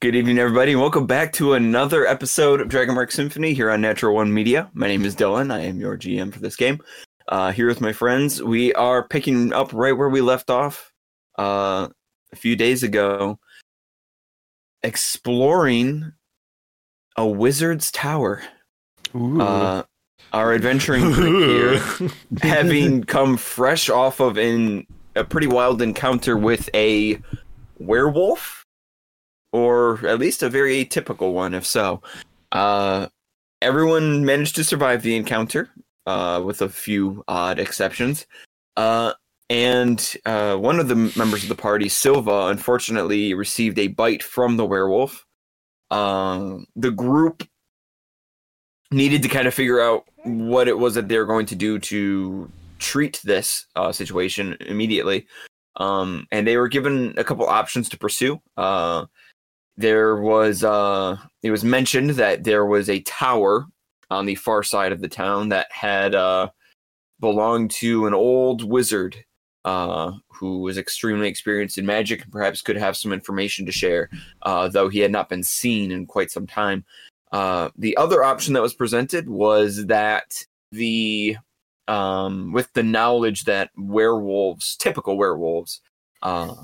Good evening, everybody, and welcome back to another episode of Dragon Mark Symphony here on Natural One Media. My name is Dylan. I am your GM for this game. Uh, here with my friends, we are picking up right where we left off uh, a few days ago, exploring a wizard's tower. Uh, our adventuring group here, having come fresh off of in a pretty wild encounter with a werewolf, or at least a very atypical one, if so. Uh, everyone managed to survive the encounter, uh, with a few odd exceptions. Uh, and uh, one of the members of the party, Sylva, unfortunately received a bite from the werewolf. Uh, the group needed to kind of figure out what it was that they were going to do to treat this uh, situation immediately. Um, and they were given a couple options to pursue. Uh, there was uh, it was mentioned that there was a tower on the far side of the town that had uh, belonged to an old wizard uh, who was extremely experienced in magic and perhaps could have some information to share, uh, though he had not been seen in quite some time. Uh, the other option that was presented was that the um, with the knowledge that werewolves, typical werewolves, uh,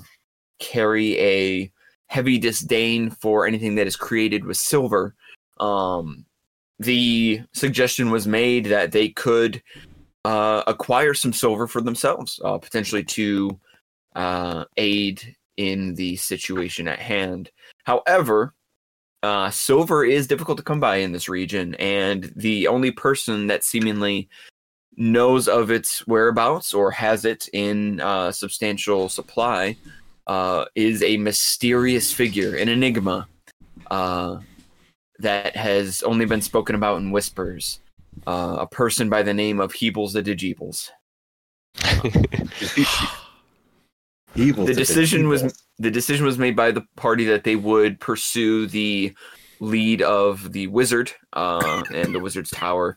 carry a heavy disdain for anything that is created with silver. Um, the suggestion was made that they could uh, acquire some silver for themselves, uh, potentially to uh, aid in the situation at hand. However, uh, silver is difficult to come by in this region, and the only person that seemingly knows of its whereabouts or has it in uh, substantial supply uh, is a mysterious figure, an enigma uh, that has only been spoken about in whispers. Uh, a person by the name of Heebles the Digibles. The decision was the decision was made by the party that they would pursue the lead of the wizard uh, and the wizard's tower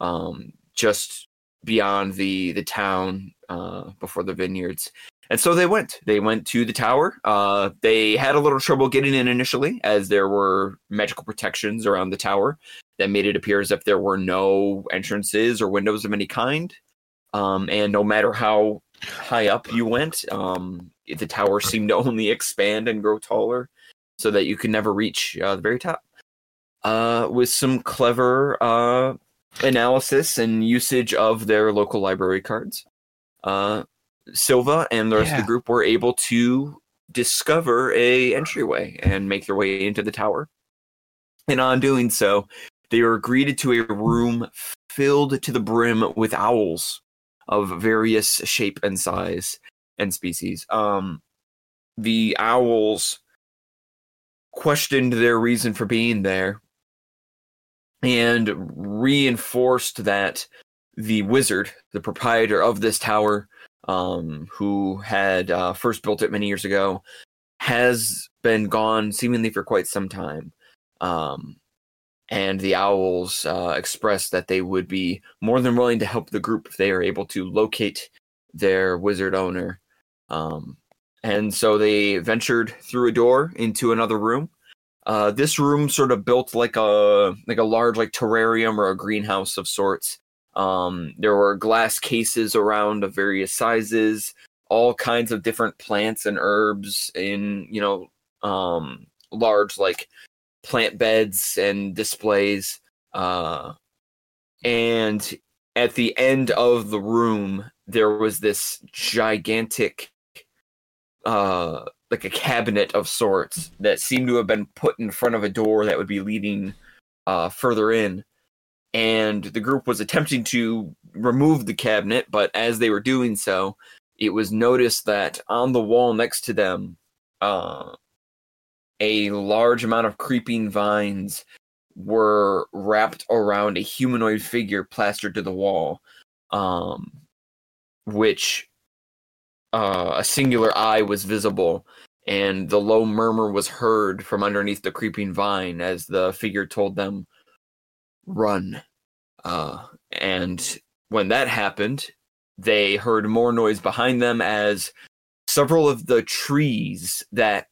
um, just beyond the the town uh, before the vineyards and so they went. They went to the tower. Uh, they had a little trouble getting in initially as there were magical protections around the tower that made it appear as if there were no entrances or windows of any kind. Um, and no matter how high up you went, um, the tower seemed to only expand and grow taller, so that you could never reach uh, the very top. Uh, with some clever uh, analysis and usage of their local library cards, uh, Sylva and the rest of the group were able to discover a entryway and make their way into the tower. And on doing so, they were greeted to a room filled to the brim with owls of various shape and size and species. Um, the owls questioned their reason for being there and reinforced that the wizard, the proprietor of this tower, um, who had uh, first built it many years ago, has been gone seemingly for quite some time. Um, and the owls uh, expressed that they would be more than willing to help the group if they are able to locate their wizard owner. Um, and so they ventured through a door into another room. Uh, this room sort of built like a like a large like terrarium or a greenhouse of sorts. Um, there were glass cases around of various sizes, all kinds of different plants and herbs in you know um, large like plant beds and displays. Uh, and at the end of the room, there was this gigantic, uh, like a cabinet of sorts that seemed to have been put in front of a door that would be leading uh, further in. And the group was attempting to remove the cabinet, but as they were doing so, it was noticed that on the wall next to them, uh, a large amount of creeping vines were wrapped around a humanoid figure plastered to the wall, um, which uh, a singular eye was visible, and the low murmur was heard from underneath the creeping vine as the figure told them, "Run." Uh, and when that happened, they heard more noise behind them as several of the trees that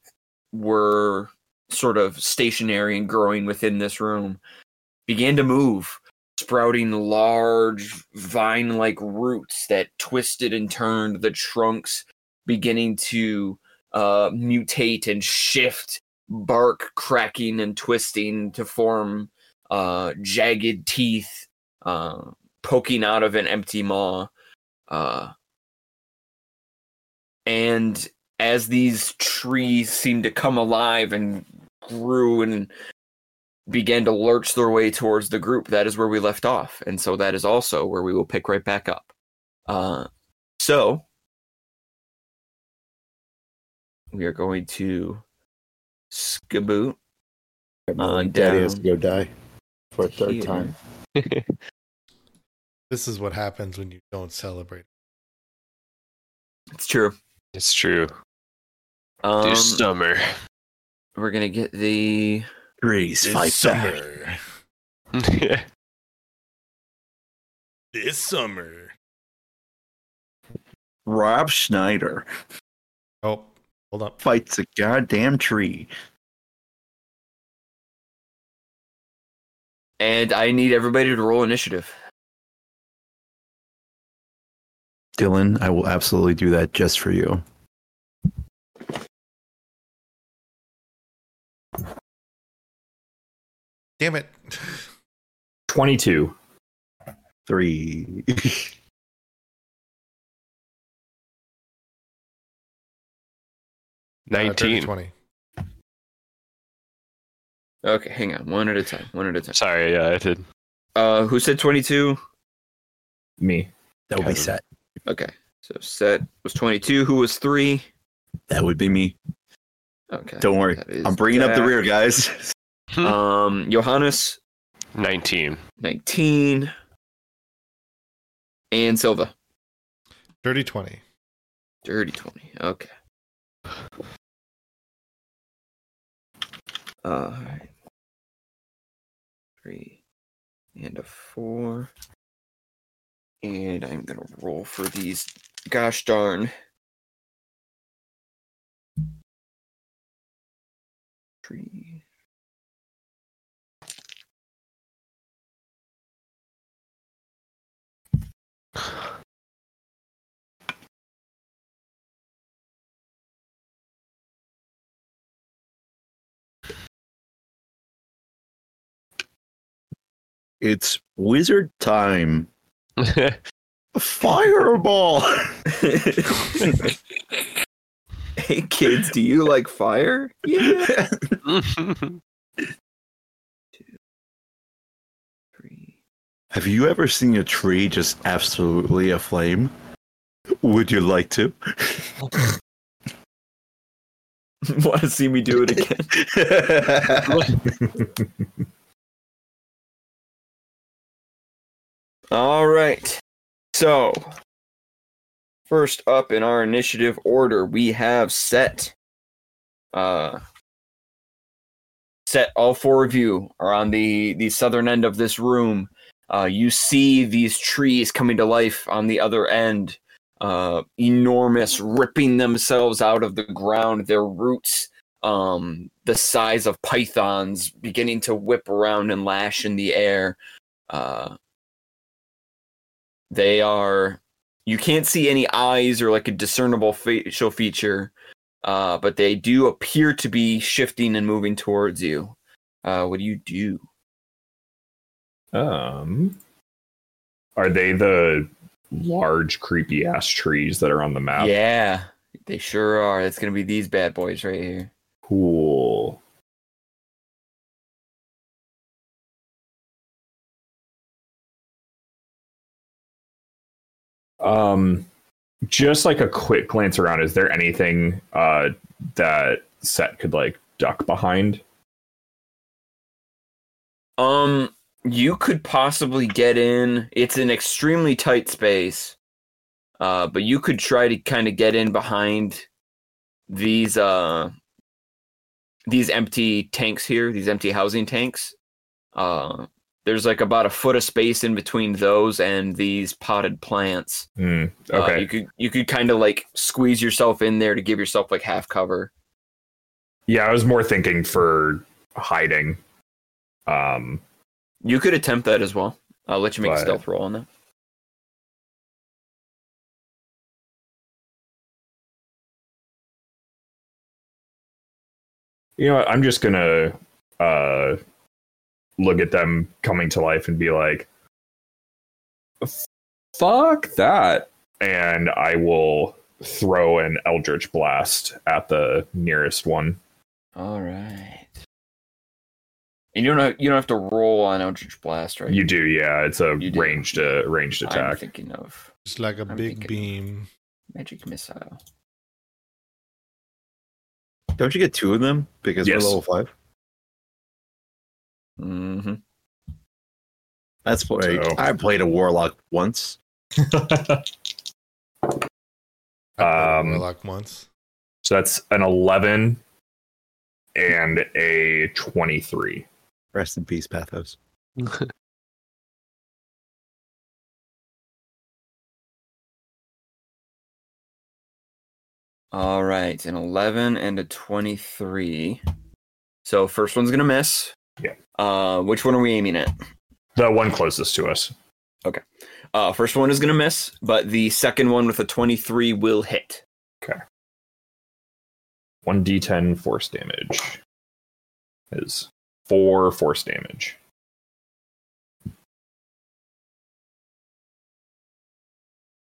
were sort of stationary and growing within this room began to move, sprouting large vine like roots that twisted and turned, the trunks beginning to uh, mutate and shift, bark cracking and twisting to form uh, jagged teeth uh, poking out of an empty maw. Uh, and as these trees seemed to come alive and grew and began to lurch their way towards the group, that is where we left off. And so that is also where we will pick right back up. Uh, so we are going to skaboot My On daddy has to go die for a third here. time. This is what happens when you don't celebrate. It's true. It's true. Um, Do summer. we're gonna get the Trees This fight summer. yeah. This summer. Rob Schneider Oh, hold up. fights a goddamn tree. And I need everybody to roll initiative. Dylan, I will absolutely do that just for you. Damn it. 22. Three. Uh, dirty 19. 20. Okay, hang on, one at a time, one at a time. Sorry, yeah, I did. Uh, who said twenty-two? Me. that would be Kevin. set. Okay, so set was twenty-two. Who was three? That would be me. Okay, Don't worry. I'm bringing up the rear, guys. Um, Johannes 19. nineteen, and Sylva Dirty 20. dirty twenty. Okay. All right. Three and a four. And I'm gonna roll for these gosh darn tree. It's wizard time. Fireball. hey kids, do you like fire? Yeah. Three. Have you ever seen a tree just absolutely aflame? Would you like to? Want to see me do it again? All right. So, first up in our initiative order, we have set. Uh, set. All four of you are on the the southern end of this room. Uh, you see these trees coming to life on the other end. Uh, enormous, ripping themselves out of the ground. Their roots, um, the size of pythons, beginning to whip around and lash in the air. Uh, they are you can't see any eyes or like a discernible facial feature uh, but they do appear to be shifting and moving towards you. Uh, what do you do? Um, are they the large, creepy ass trees that are on the map? yeah they sure are. It's gonna be these bad boys right here. Cool. Um, just like a quick glance around, is there anything uh that Set could like duck behind? um you could possibly get in. It's an extremely tight space. Uh, but you could try to kind of get in behind these uh these empty tanks here these empty housing tanks. Uh there's like about a foot of space in between those and these potted plants Hmm, Uh, okay. you could you could kind of like squeeze yourself in there to give yourself like half cover Yeah, I was more thinking for hiding. Um, You could attempt that as well. I'll let you make a stealth roll on that. you know, what, I'm just gonna uh, look at them coming to life and be like, "Fuck that!" And I will throw an Eldritch blast at the nearest one. All right. And you don't have, you don't have to roll on Eldritch Blast, right? You do, yeah. It's a You ranged uh, ranged I'm attack. thinking of Just like a I'm big beam. magic missile. Don't you get two of them because Yes. we're level five? Mm-hmm. That's right. So- I played a warlock once. I played Um, Warlock once. So that's an 11 and a 23. Rest in peace, Pathos. All right, an 11 and a 23. So first one's gonna miss. Yeah. Uh, which one are we aiming at? The one closest to us. Okay. Uh, first one is gonna miss, but the second one with a 23 will hit. Okay. 1d10 force damage is 4 force damage.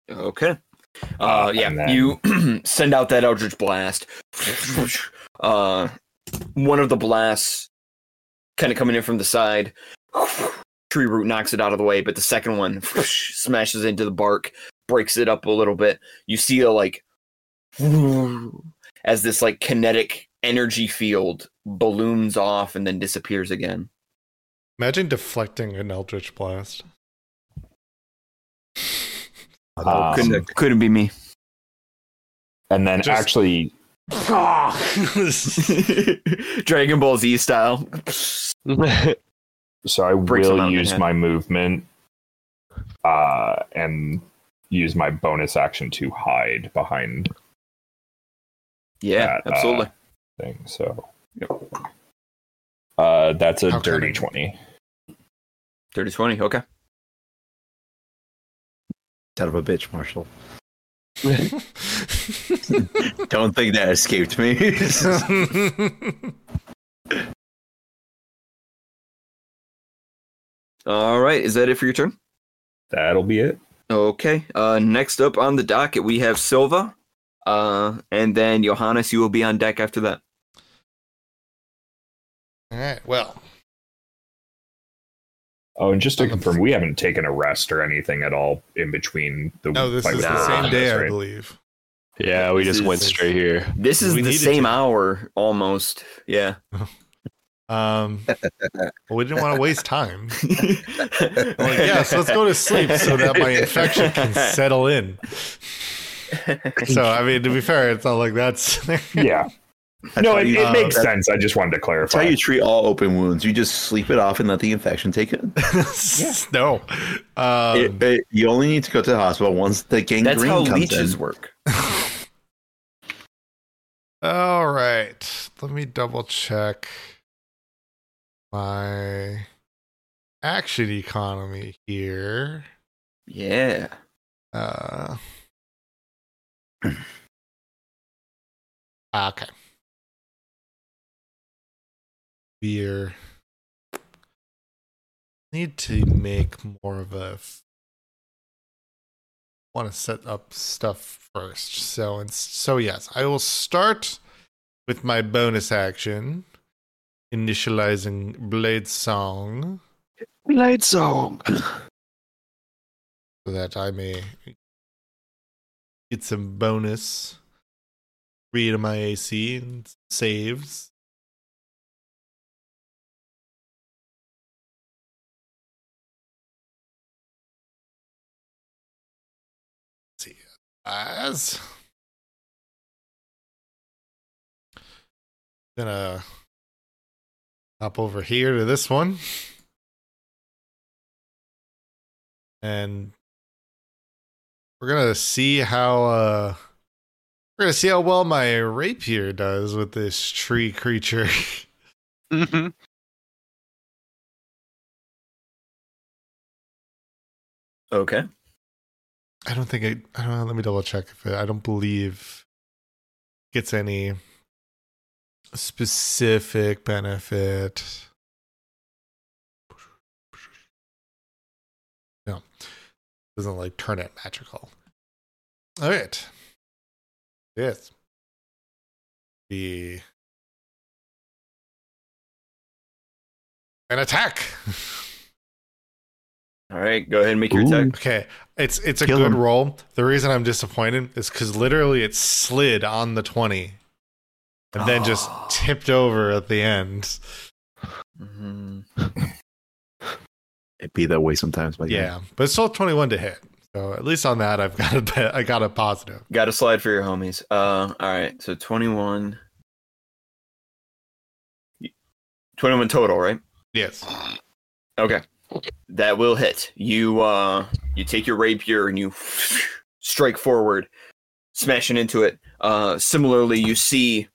Okay. Uh, Uh, yeah, then- you send out that Eldritch Blast. Uh, one of the blasts kind of coming in from the side. Tree root knocks it out of the way, but the second one smashes into the bark, breaks it up a little bit. You see a like as this like kinetic energy field balloons off and then disappears again. Imagine deflecting an Eldritch Blast. Um, couldn't couldn't be me. And then Just- actually, Dragon Ball Z style. so I Breaks will use my movement uh, and use my bonus action to hide behind Yeah, That, uh, absolutely. thing. So, uh, that's a How dirty cunning. 20. 30 20. Okay. Son of a bitch, Marshall. Don't think that escaped me. All right. Is that it for your turn? That'll be it. Okay. Uh, next up on the docket, we have Sylva. Uh, and then Johannes, you will be on deck after that. All right. Well, Oh, and just to confirm, we haven't taken a rest or anything at all in between the. no, this fight is the same day, I believe. yeah, we This just went is- straight here. This is We the same to. hour almost. Yeah. Um, well, we didn't want to waste time. I'm like, yes, let's go to sleep so that my infection can settle in. So, I mean, to be fair, it's not like that's. Yeah. That's no, how it, you- it uh, makes that- sense. I just wanted to That's how you treat all open wounds. You just sleep it off and let the infection take it. no. Um, It- it- you only need to go to the hospital once the gangrene That's how comes leeches in. work. All right. Let me double check my action economy here. Yeah. Uh, ah, okay. Beer. Need to make more of a. Want to set up stuff first. So and so yes, I will start with my bonus action, initializing Bladesong, Blade song. so that I may get some bonus read my AC and saves. As gonna hop over here to this one and we're gonna see how uh We're gonna see how well my rapier does with this tree creature. hmm Okay. I don't think I. I don't know. Let me double check if it, I don't believe gets any specific benefit. No, doesn't like turn it magical. All right. Yes. The an attack. All right. Go ahead and make your Ooh. attack. Okay, it's it's a Kill good him. roll. The reason I'm disappointed is because literally it slid on the twenty, and then just Oh. tipped over at the end. Mhm. It'd be that way sometimes, but Yeah, but it's still twenty one to hit. So at least on that, I've got a bet. I got a positive. Got a slide for your homies. Uh, all right. So 21. 21 total, right? Yes. Okay. That will hit. You uh you take your rapier and you strike forward, smashing into it. Uh similarly you see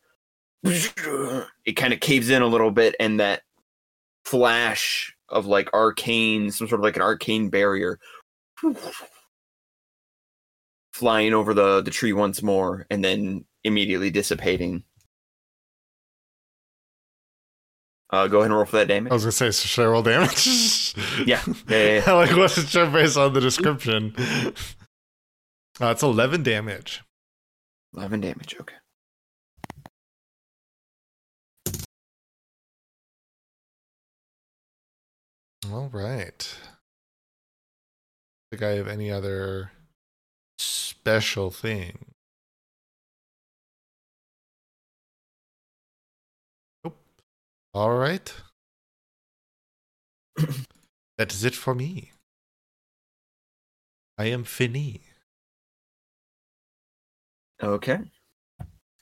it kind of caves in a little bit and that flash of like arcane, some sort of like an arcane barrier flying over the the tree once more and then immediately dissipating. Uh, go ahead and roll for that damage. I was gonna say, so should I roll damage? Yeah, yeah, yeah, yeah. like what's it show based on the description? Uh, it's eleven damage. 11 damage. Okay. All right. Think I have any other special thing? All right. that is it for me. I am Finny. Okay.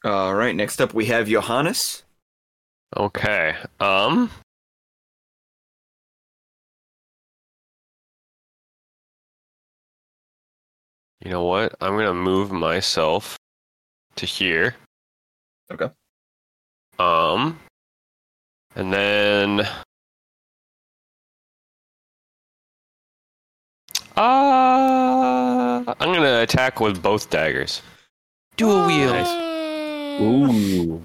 All right. Next up, we have Johannes. Okay. Um. You know what? I'm gonna move myself to here. Okay. Um. And then. Uh, I'm gonna attack with both daggers. Dual wield. Ooh.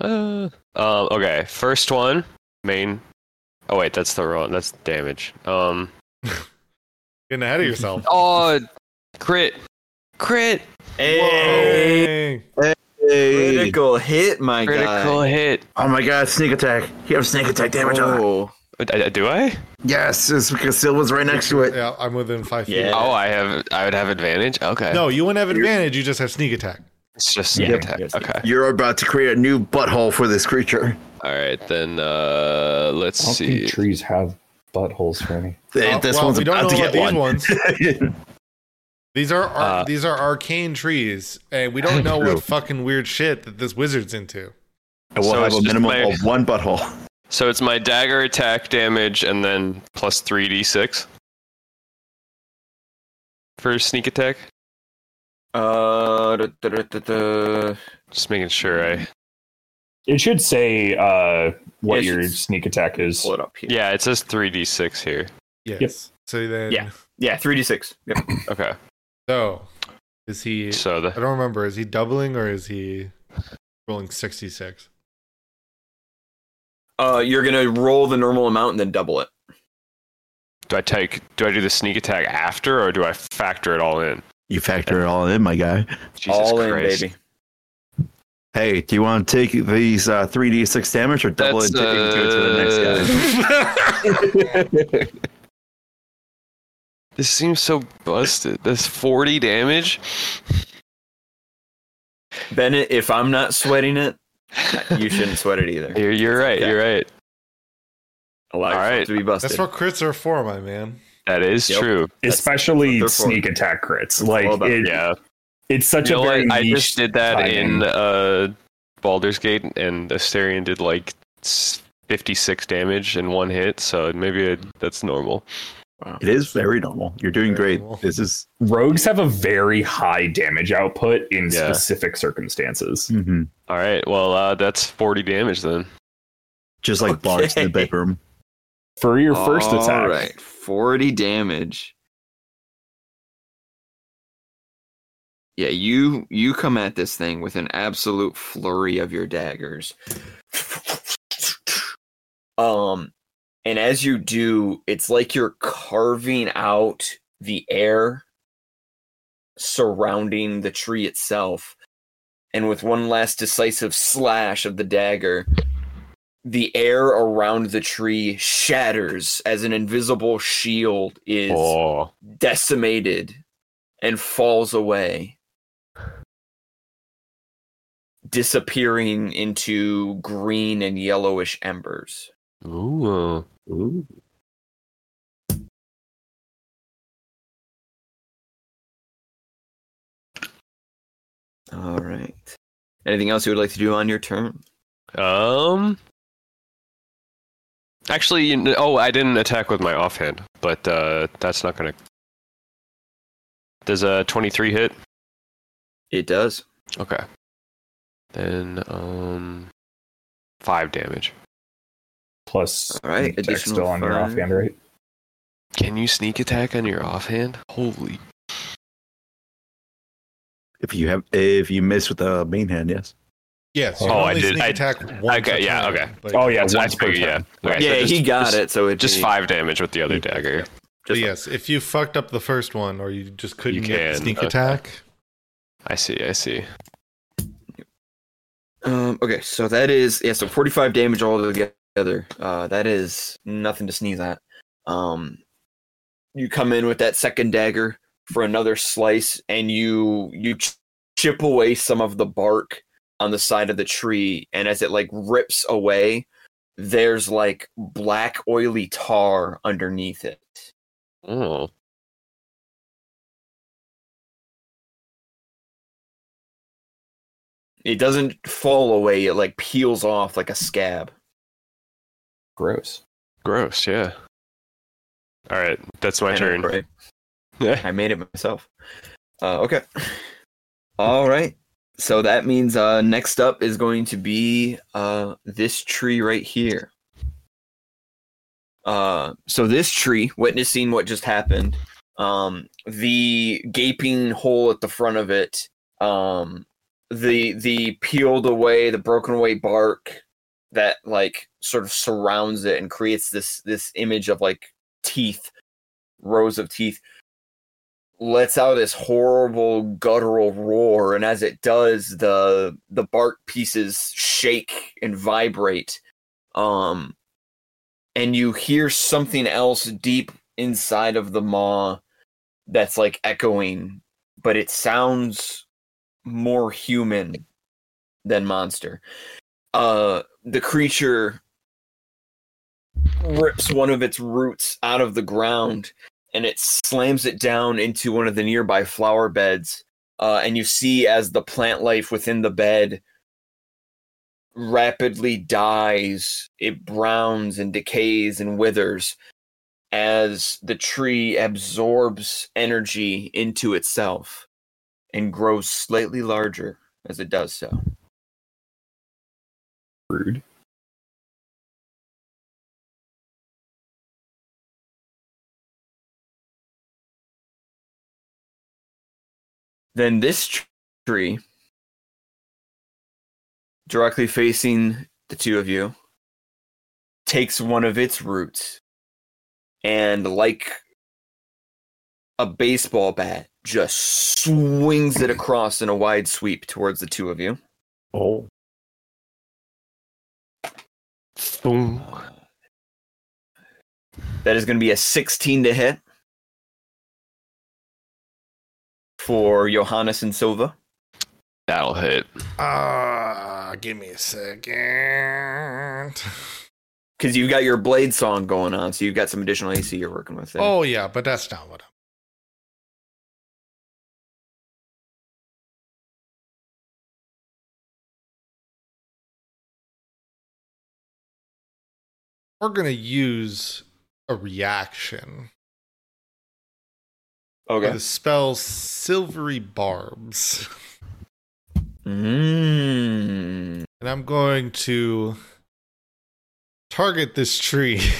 Uh, um, okay, first one, main. Oh wait, that's the wrong. That's damage. Um. Getting ahead of yourself. Oh, crit, crit, Hey, Whoa. Hey. Critical hit, my critical guy. Critical hit. Oh my god, sneak attack. You have sneak attack damage on it. Oh, Uh, Do I? Yes, it's because Sylva's right next to it. Yeah, I'm within five feet. Yeah. Oh, I have. I would have advantage. Okay. No, you wouldn't have advantage. You just have sneak attack. it's just Yeah, sneak attack. yes, Okay. You're about to create a new butthole for this creature. All right, then. Uh, let's I don't see. think trees have buttholes for any. Uh, this well, one's we don't about know to about get these one. ones. These are ar- Uh, these are arcane trees, and we don't know True. what fucking weird shit that this wizard's into. I will So have it's a minimum my- of one butthole. So it's my dagger attack damage and then plus three d six for sneak attack. uh, da, da, da, da, da. Just making sure I. It should say uh, what Yeah, your sneak attack is. pull it up here. Yeah, it says three d six here. Yes. Yep. So then, Yeah. Yeah, three d six. Yep. Okay. So is he? So the I don't remember. Is he doubling or is he rolling sixty six? Uh, you're gonna roll the normal amount and then double it. do I take? Do I do the sneak attack after, or do I factor it all in? You factor it all in, my guy. Jesus All Christ. in, baby. Hey, do you want to take these uh, 3d6 damage or double That's, it and take it to the next guy? This seems so busted. That's forty damage. Bennett, if I'm not sweating it, you shouldn't sweat it either. You're, you're right. okay. You're right. Allow All yourself right. to be busted. That's what crits are for, my man. That is Yep. true. Especially that's what sneak attack crits. Like about. it, Yeah. it's such You know a very what? I just did that timing. in uh, Baldur's Gate, and Astarion did like 56 damage in one hit, so maybe it, that's normal. Wow. It is very normal. You're doing Very great. normal. This is Rogues have a very high damage output in Yeah. specific circumstances. mhm. All right. Well, uh, that's 40 damage then. just like bars in the Okay. bedroom. For your first All attack, right, 40 damage. Yeah, you you come at this thing with an absolute flurry of your daggers. Um and as you do, it's like you're carving out the air surrounding the tree itself. And with one last decisive slash of the dagger, the air around the tree shatters as an invisible shield is Oh, decimated and falls away, disappearing into green and yellowish embers. Ooh. Ooh. All right. Anything else you would like to do on your turn? Um. Actually, you kn- oh, I didn't attack with my offhand, but uh, that's not gonna. Does a 23 hit? It does. Okay. Then um, five damage. Plus All right, attack additional still on your offhand, right? Can you sneak attack on your offhand? Holy! If you have, if you miss with the main hand, yes. Yes. Oh, you I did- Sneak I- attack once okay, yeah, time, okay. But, Oh yeah, That's- once per figured, yeah. turn. Okay, so yeah, just- he got just- it. So it Just five damage with the other dagger. but Just yes, if you fucked up the first one or you just couldn't You get sneak okay. attack, I see. I see. Um, okay, so that is yeah, so forty-five damage altogether. Uh, that is nothing to sneeze at. Um, you come in with that second dagger for another slice, and you you ch- chip away some of the bark on the side of the tree, and as it like rips away, there's like black oily tar underneath it. Oh, It doesn't fall away; it like peels off like a scab. Gross. gross. Yeah. All right, that's my I know, turn. right? Yeah. I made it myself. Uh, okay. All right. So that means uh, next up is going to be uh, this tree right here. Uh, so this tree, witnessing what just happened, um, the gaping hole at the front of it, um, the the peeled away, the broken away bark that like sort of surrounds it and creates this this image of like teeth, rows of teeth lets out this horrible guttural roar. And as it does the the bark pieces shake and vibrate um and you hear something else deep inside of the maw that's like echoing but it sounds more human than monster. Uh the creature rips one of its roots out of the ground and it slams it down into one of the nearby flower beds. Uh, and you see as the plant life within the bed rapidly dies, it browns and decays and withers as the tree absorbs energy into itself and grows slightly larger as it does so. Rude. Then this tree, directly facing the two of you, takes one of its roots and, like a baseball bat, just swings it across in a wide sweep towards the two of you. Oh, Boom. That is going to be a 16 to hit for Johannes and Sylva. That'll hit. Ah, give me a second. Because you've got your bladesong going on, so you've got some additional AC you're working with there. Oh yeah, but that's not what. I'm... We're gonna use a reaction for Okay. the spell Silvery Barbs. Mm. And I'm going to target this tree.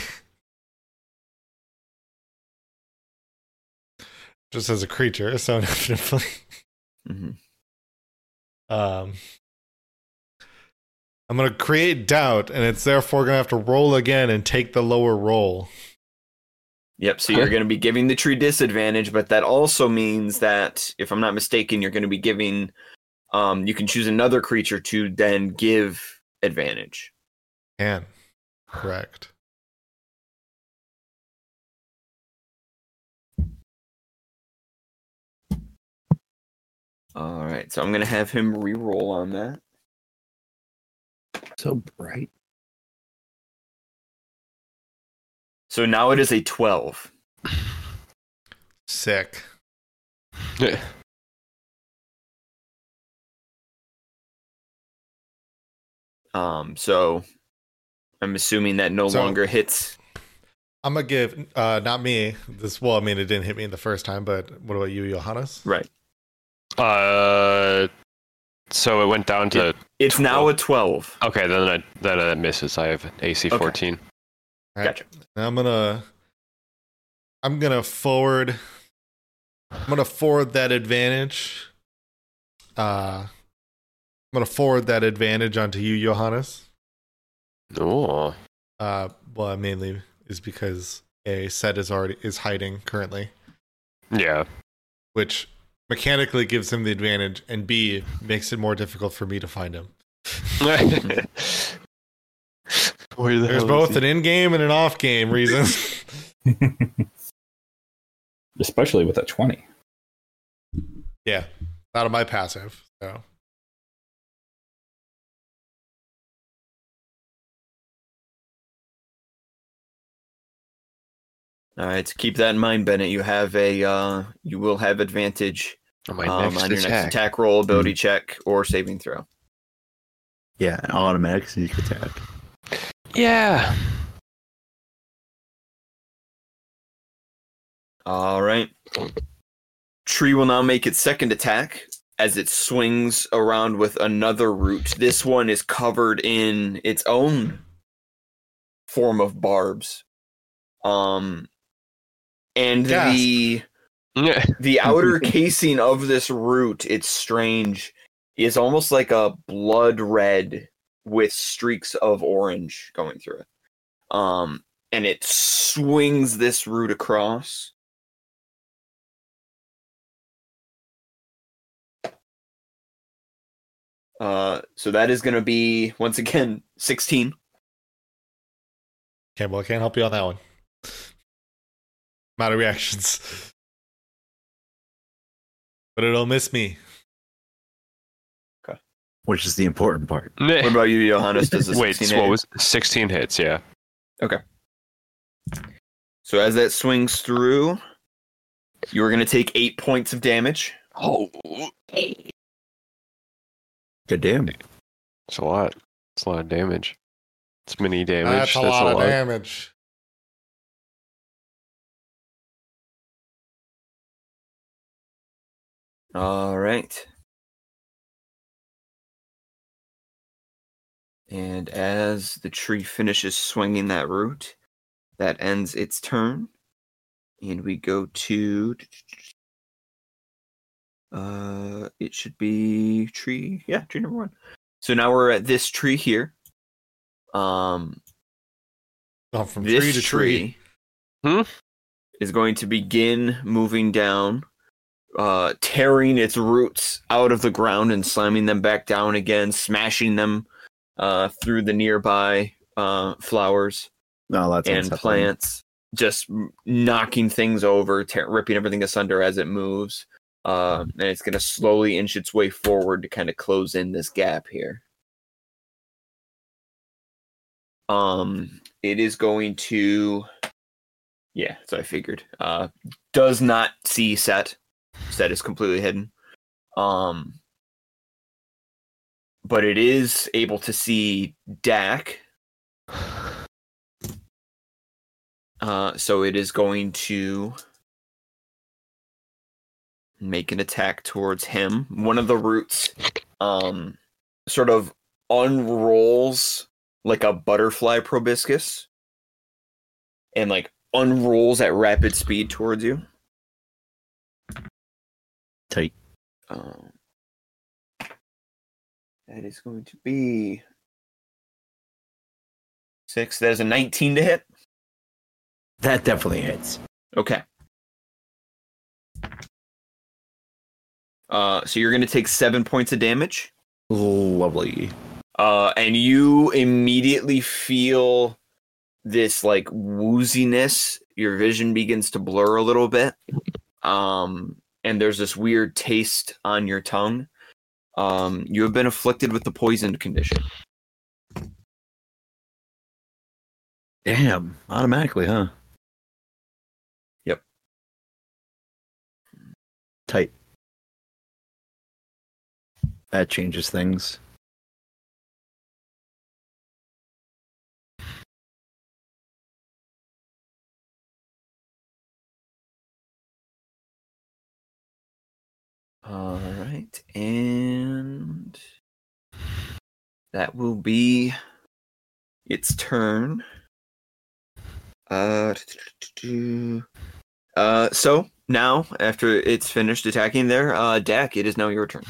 Just as a creature, so definitely. Mhm. Um, I'm going to create doubt, and it's therefore going to have to roll again and take the lower roll. Yep. So you're going to be giving the tree disadvantage, but that also means that, if I'm not mistaken, you're going to be giving. Um, you can choose another creature to then give advantage. And Correct. All right. So I'm going to have him re-roll on that. So bright. So now it is a 12. Sick. Um, so I'm assuming that no So- longer hits. I'm gonna give uh not me this well I mean it didn't hit me the first time but what about you Johannes? Right. Uh, so it went down to It's now a 12. okay. Then I then it misses. I have AC Okay. 14. Gotcha. Now I'm gonna I'm gonna forward I'm gonna forward that advantage. Uh I'm gonna forward that advantage onto you, Johannes. Oh, Uh well mainly is because a set is already is hiding currently, yeah. which mechanically gives him the advantage, and B makes it more difficult for me to find him. Where the There's both an in-game and an off-game reason. Especially with a 20. yeah, out of my passive. So All right. So keep that in mind, Bennett. You have a, uh, you will have advantage On my um, on your next attack. attack roll, ability check, or saving throw. Yeah, an automatic sneak attack. Yeah. All right. Tree will now make its second attack as it swings around with another root. This one is covered in its own form of barbs. Um and Gasp. the the outer casing of this root, it's strange, is almost like a blood red with streaks of orange going through it. Um, and it swings this root across. Uh, so that is going to be once again 16. okay, well I can't help you on that one. Out of reactions, but it'll miss me. Which is the important part. What about you, Johannes? Does this Wait, 16 what hit? was 16 hits? Yeah. Okay. So as that swings through, you are going to take eight points of damage. Oh, Good damn. it's a lot. It's a lot of damage. It's mini damage. That's a lot of damage. All right. And as the tree finishes swinging that root, that ends its turn. And we go to. Uh, it should be tree. Yeah, tree number one. So now we're at this tree here. Um, Gone from this tree to tree. Hmm? is going to begin moving down, uh, tearing its roots out of the ground and slamming them back down again, smashing them uh, through the nearby uh, flowers No, and plants, just knocking things over, tear ripping everything asunder as it moves. Uh, and it's going to slowly inch its way forward to kind of close in this gap here. Um, it is going to, yeah, so I figured. Uh, does not see set. Set is completely hidden. Um, but it is able to see Dak. Uh, so it is going to make an attack towards him. One of the roots um sort of unrolls like a butterfly proboscis and like unrolls at rapid speed towards you. Tight. Um, that is going to be six. That is a 19 to hit. That definitely hits. Okay. Uh, so you're going to take seven points of damage. Lovely. Uh, and you immediately feel this like wooziness. Your vision begins to blur a little bit. Um, and there's this weird taste on your tongue. Um, you have been afflicted with the poisoned condition. Damn. Automatically, huh? Yep. Tight. That changes things. All right, and that will be its turn. Uh, uh, so now after it's finished attacking there, uh, Dak, it is now your turn.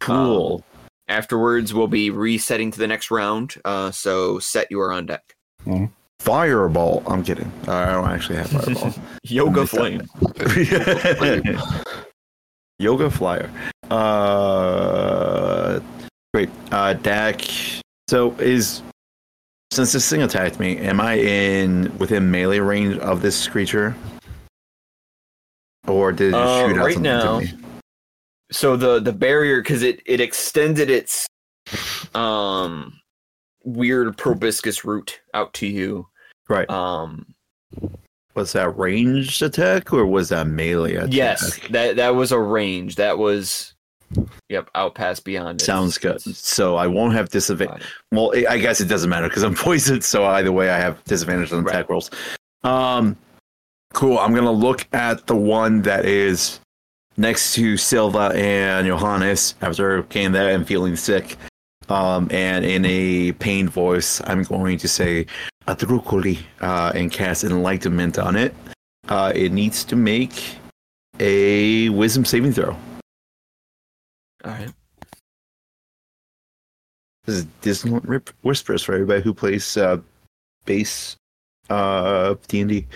Cool. Afterwards, we'll be resetting to the next round. Uh, so set you are on deck. Fireball. I'm kidding. I don't actually have fireball. Yoga flame. Yoga fire. Uh, great. Uh, Dak. So is since this thing attacked me, am I in within melee range of this creature, or did it Uh, shoot out right something now- to me? so the the barrier because it it extended its um weird proboscis root out to you. Right. Um, Was that ranged attack or was that melee attack? yes, that that was a range. That was, yep, out past beyond. its- Sounds good. So I won't have disadvantage. Well, I- guess it doesn't matter because I'm poisoned. So either way, I have disadvantage on attack rolls. Um, cool. I'm gonna look at the one that is next to Sylva and Johannes after getting there and feeling sick. Um, and in a pained voice, I'm going to say Adrukuli uh, and cast enlightenment on it. Uh, it needs to make a wisdom saving throw. All right. This is Dissonant Whispers for everybody who plays uh, base uh, D&D.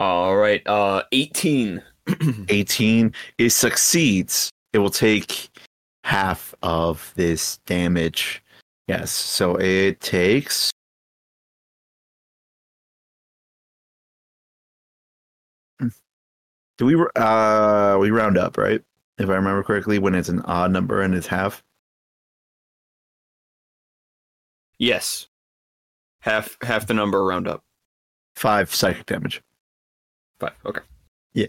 All right. Uh, eighteen. 18 it succeeds it will take half of this damage yes so it takes do we uh we round up right if i remember correctly when it's an odd number and it's half yes. Half half the number round up. five psychic damage Five. Okay. Yeah.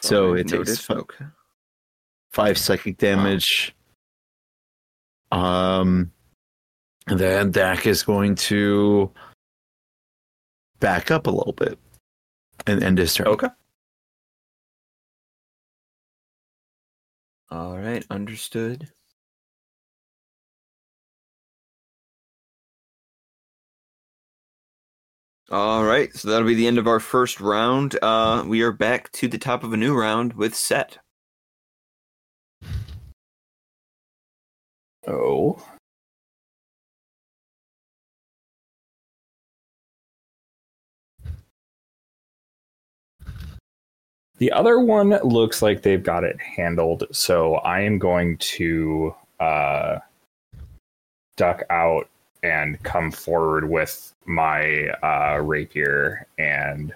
So Five it takes. Okay. Five psychic damage. Um, then Dak is going to back up a little bit and end his turn. Okay. All right, understood. All right, so that'll be the end of our first round. Uh, we are back to the top of a new round with Set. Oh. The other one looks like they've got it handled, so I am going to uh, duck out and come forward with my uh, rapier and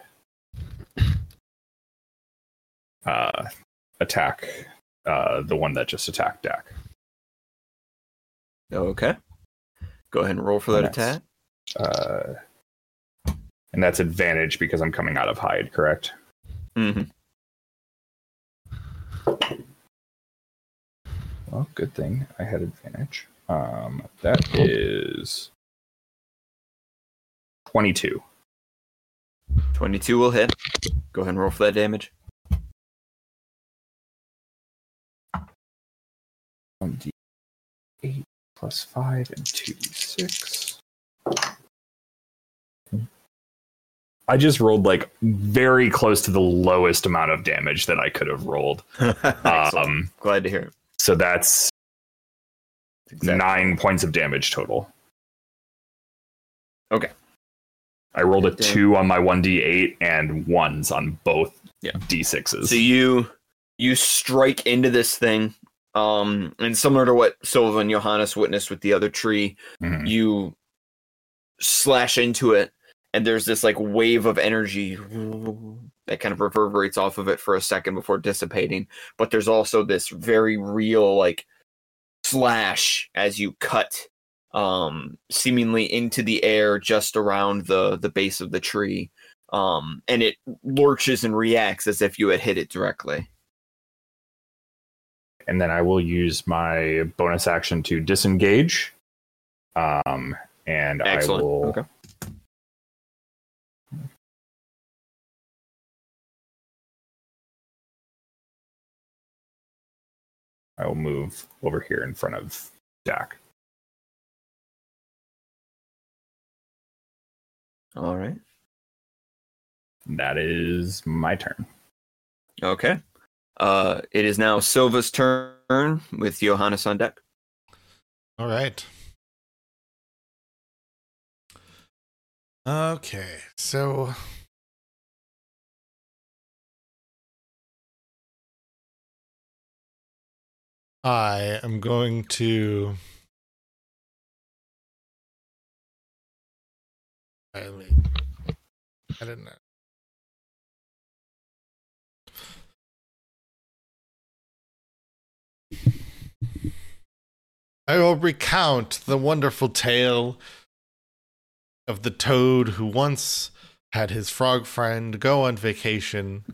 uh, attack uh, the one that just attacked Dak. Okay. Go ahead and roll for that attack. Uh, and that's advantage because I'm coming out of hide, correct? hmm Well, good thing I had advantage. Um, that is 22. 22 will hit. Go ahead and roll for that damage. 1d8 plus 5 and 2d6. I just rolled like very close to the lowest amount of damage that I could have rolled. Um, Glad to hear it. so that's Exactly. nine points of damage total. Okay. I rolled a Damn. two on my 1d8 and ones on both Yeah. d6s. So you you strike into this thing, um, and similar to what Sylva and Johannes witnessed with the other tree, Mhm. you slash into it, and there's this like wave of energy that kind of reverberates off of it for a second before dissipating. But there's also this very real like slash as you cut um seemingly into the air just around the the base of the tree um and it lurches and reacts as if you had hit it directly and then I will use my bonus action to disengage. Um, and excellent I will okay I will move over here in front of Dak. all right That is my turn. okay uh it is now sylva's turn with johannes on deck All right. Okay, so I am going to. I didn't I will recount the wonderful tale of the toad who once had his frog friend go on vacation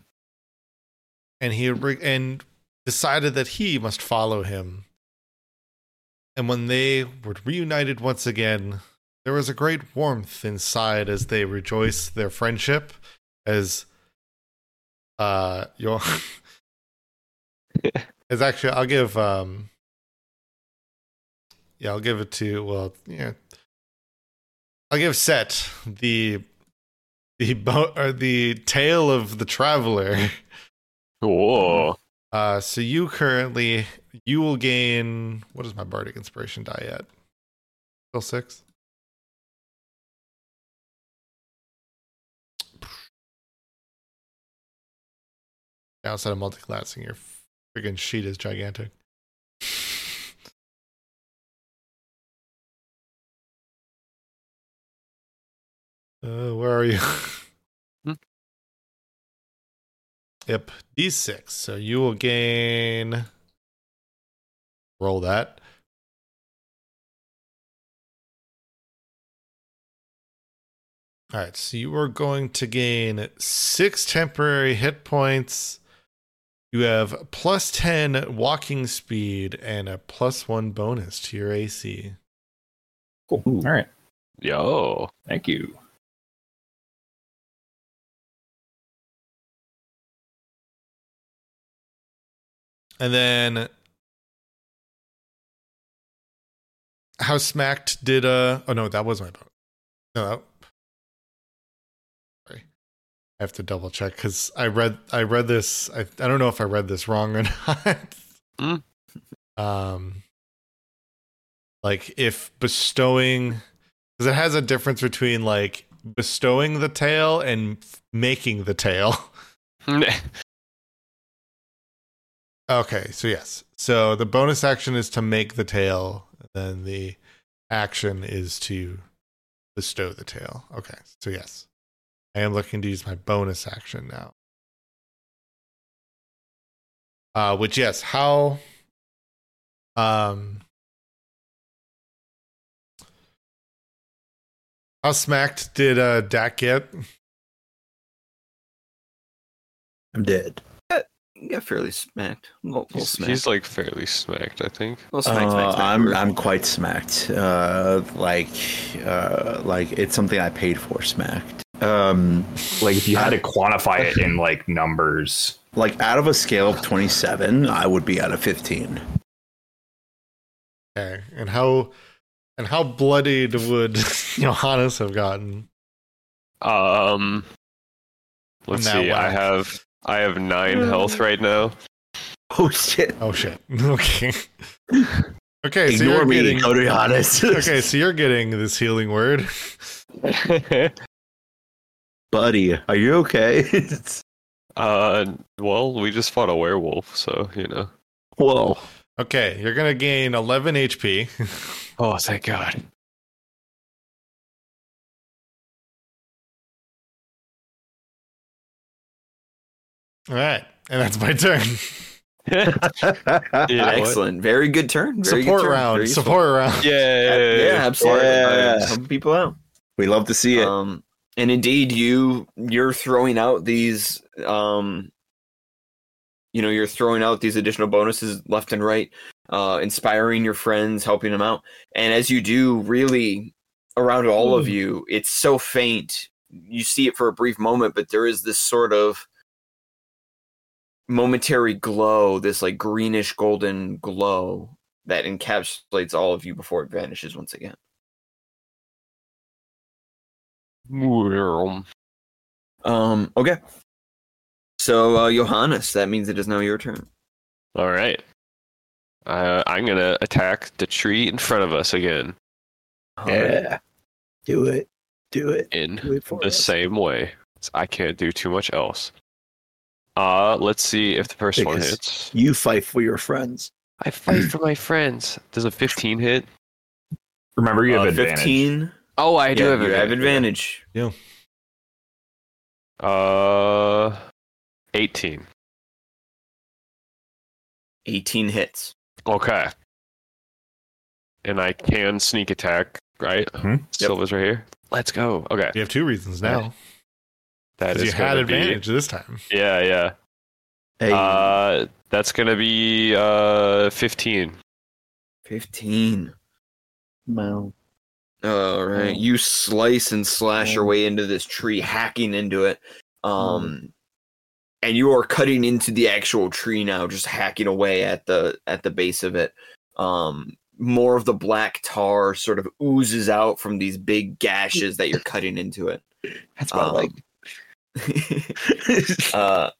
and he re- and decided that he must follow him. And when they were reunited once again, there was a great warmth inside as they rejoiced their friendship as uh your as actually I'll give um yeah, I'll give it to well, yeah. I'll give Set the the bo- or the tale of the traveler. Whoa. Uh, so you currently you will gain what is my bardic inspiration die at? Still six. Outside of multiclassing, your freaking sheet is gigantic. Uh, where are you? Hmm. Yep, d6. So you will gain. Roll that. All right, so you are going to gain six temporary hit points. You have plus 10 walking speed and a plus one bonus to your AC. Cool. All right. Yo. Thank you. And then how smacked did uh oh no that was my bonus. No, that, sorry. I have to double check because I read I read this I I don't know if I read this wrong or not. Mm. Um like if bestowing because it has a difference between like bestowing the tale and f- making the tale. Okay, so yes. So the bonus action is to make the tale, then the action is to bestow the tale. Okay, so yes. I am looking to use my bonus action now. Uh which yes, how um how smacked did uh Dak get? I'm dead. Yeah, fairly smacked. A little, little He's, smacked. he's like fairly smacked, I think. little smack, Uh, smack, smack. I'm I'm quite smacked. Uh, like uh, like it's something I paid for. Smacked. Um, Like if you had to quantify it in like numbers, like out of a scale of 27, I would be at a 15. Okay. And how and how bloodied would Johannes have gotten? Um, let's that see. I have I have nine health right now. Oh shit! Oh shit. Okay. Okay, so Ignore you're me, getting go. Okay, so you're getting this healing word. buddy, are you okay? uh, well, we just fought a werewolf, so you know. Whoa. Okay, you're gonna gain 11 HP. Oh, thank God. All right, and that's my turn. You know what? Excellent. Very good turn. Very Support good turn. round. Very useful. Support round. Yeah, Yeah, absolutely. Yeah. Uh, helping people out. We love to see it. Um, and indeed, you you're throwing out these, um, you know, you're throwing out these additional bonuses left and right, uh, inspiring your friends, helping them out. And as you do, really, around all of you, it's so faint. You see it for a brief moment, but there is this sort of momentary glow, this like greenish golden glow that encapsulates all of you before it vanishes once again. Um, Um. Okay. So, uh, Johannes, that means it is now your turn. All right. Uh, I'm gonna attack the tree in front of us again yeah. Do it. Do it. in Do it the us. same way. I can't do too much else. Uh, let's see if the first one hits. You fight for your friends. I fight for my friends. Does a 15 hit? remember you have Uh, advantage. Fifteen. Oh, I do yeah, have you have advantage. Yeah. Uh, 18. Eighteen hits. Okay. And I can sneak attack, right? Mhm. Sylva's right here. Let's go. Okay. You have two reasons now. That 'cause is you had gonna be- advantage this time. Yeah, yeah. Hey. Uh, that's gonna be uh 15. Fifteen. Wow. All right. You slice and slash your way into this tree, hacking into it. Um, and you are cutting into the actual tree now, just hacking away at the at the base of it. Um, more of the black tar sort of oozes out from these big gashes that you're cutting into it. That's what I Um, like. uh,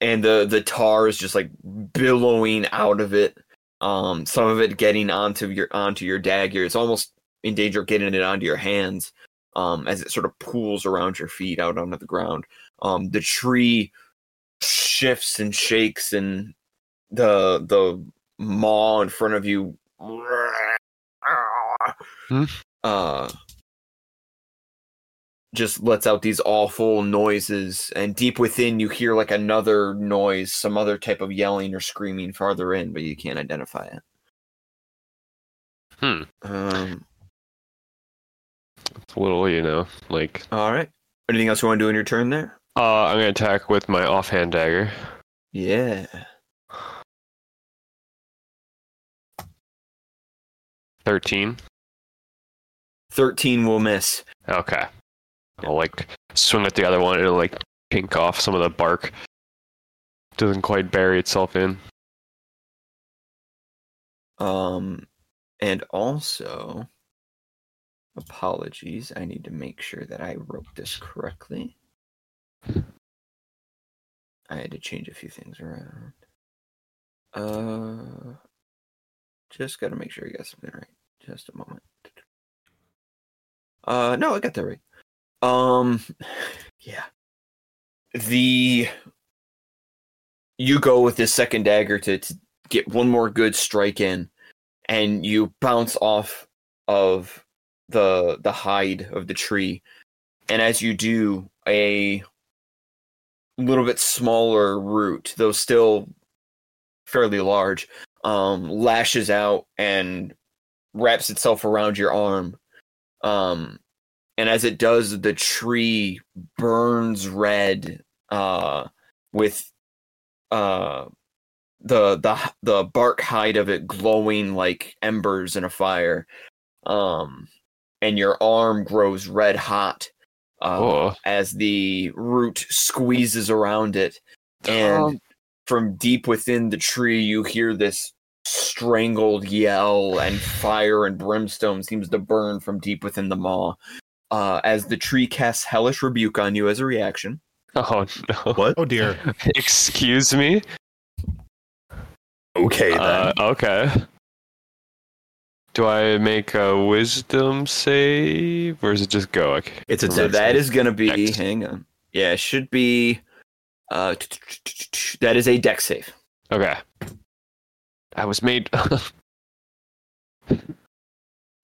and the the tar is just like billowing out of it. Um, some of it getting onto your onto your dagger. It's almost in danger of getting it onto your hands. Um, as it sort of pools around your feet out onto the ground. Um, the tree shifts and shakes, and the the maw in front of you. Hmm? Uh, just lets out these awful noises and deep within you hear like another noise some other type of yelling or screaming farther in but you can't identify it Hmm. um It's a little, you know, like all right anything else you want to do in your turn there uh I'm gonna attack with my offhand dagger. yeah 13. 13 will miss Okay. I'll like swing at the other one. It'll like pink off some of the bark. Doesn't quite bury itself in. um and also apologies. I need to make sure that i wrote this correctly. I had to change a few things around. Uh just gotta make sure you got something right. Just a moment. Uh no i got that right um yeah. The you go with this second dagger to, to get one more good strike in and you bounce off of the the hide of the tree. And as you do a little bit smaller root though still fairly large um lashes out and wraps itself around your arm. Um and as it does the tree burns red uh with uh the the the bark hide of it glowing like embers in a fire. Um and your arm grows red hot uh, Oh. as the root squeezes around it. And Um, from deep within the tree you hear this strangled yell and fire and brimstone seems to burn from deep within the maw uh, as the tree casts hellish rebuke on you as a reaction Oh no. What? Oh dear. Excuse me? Okay then. Uh, okay. Do I make a wisdom save or is it just go? Okay. It's a so dex that save. is going to be Dex. hang on yeah it should be uh, that is a deck save Okay. I was made.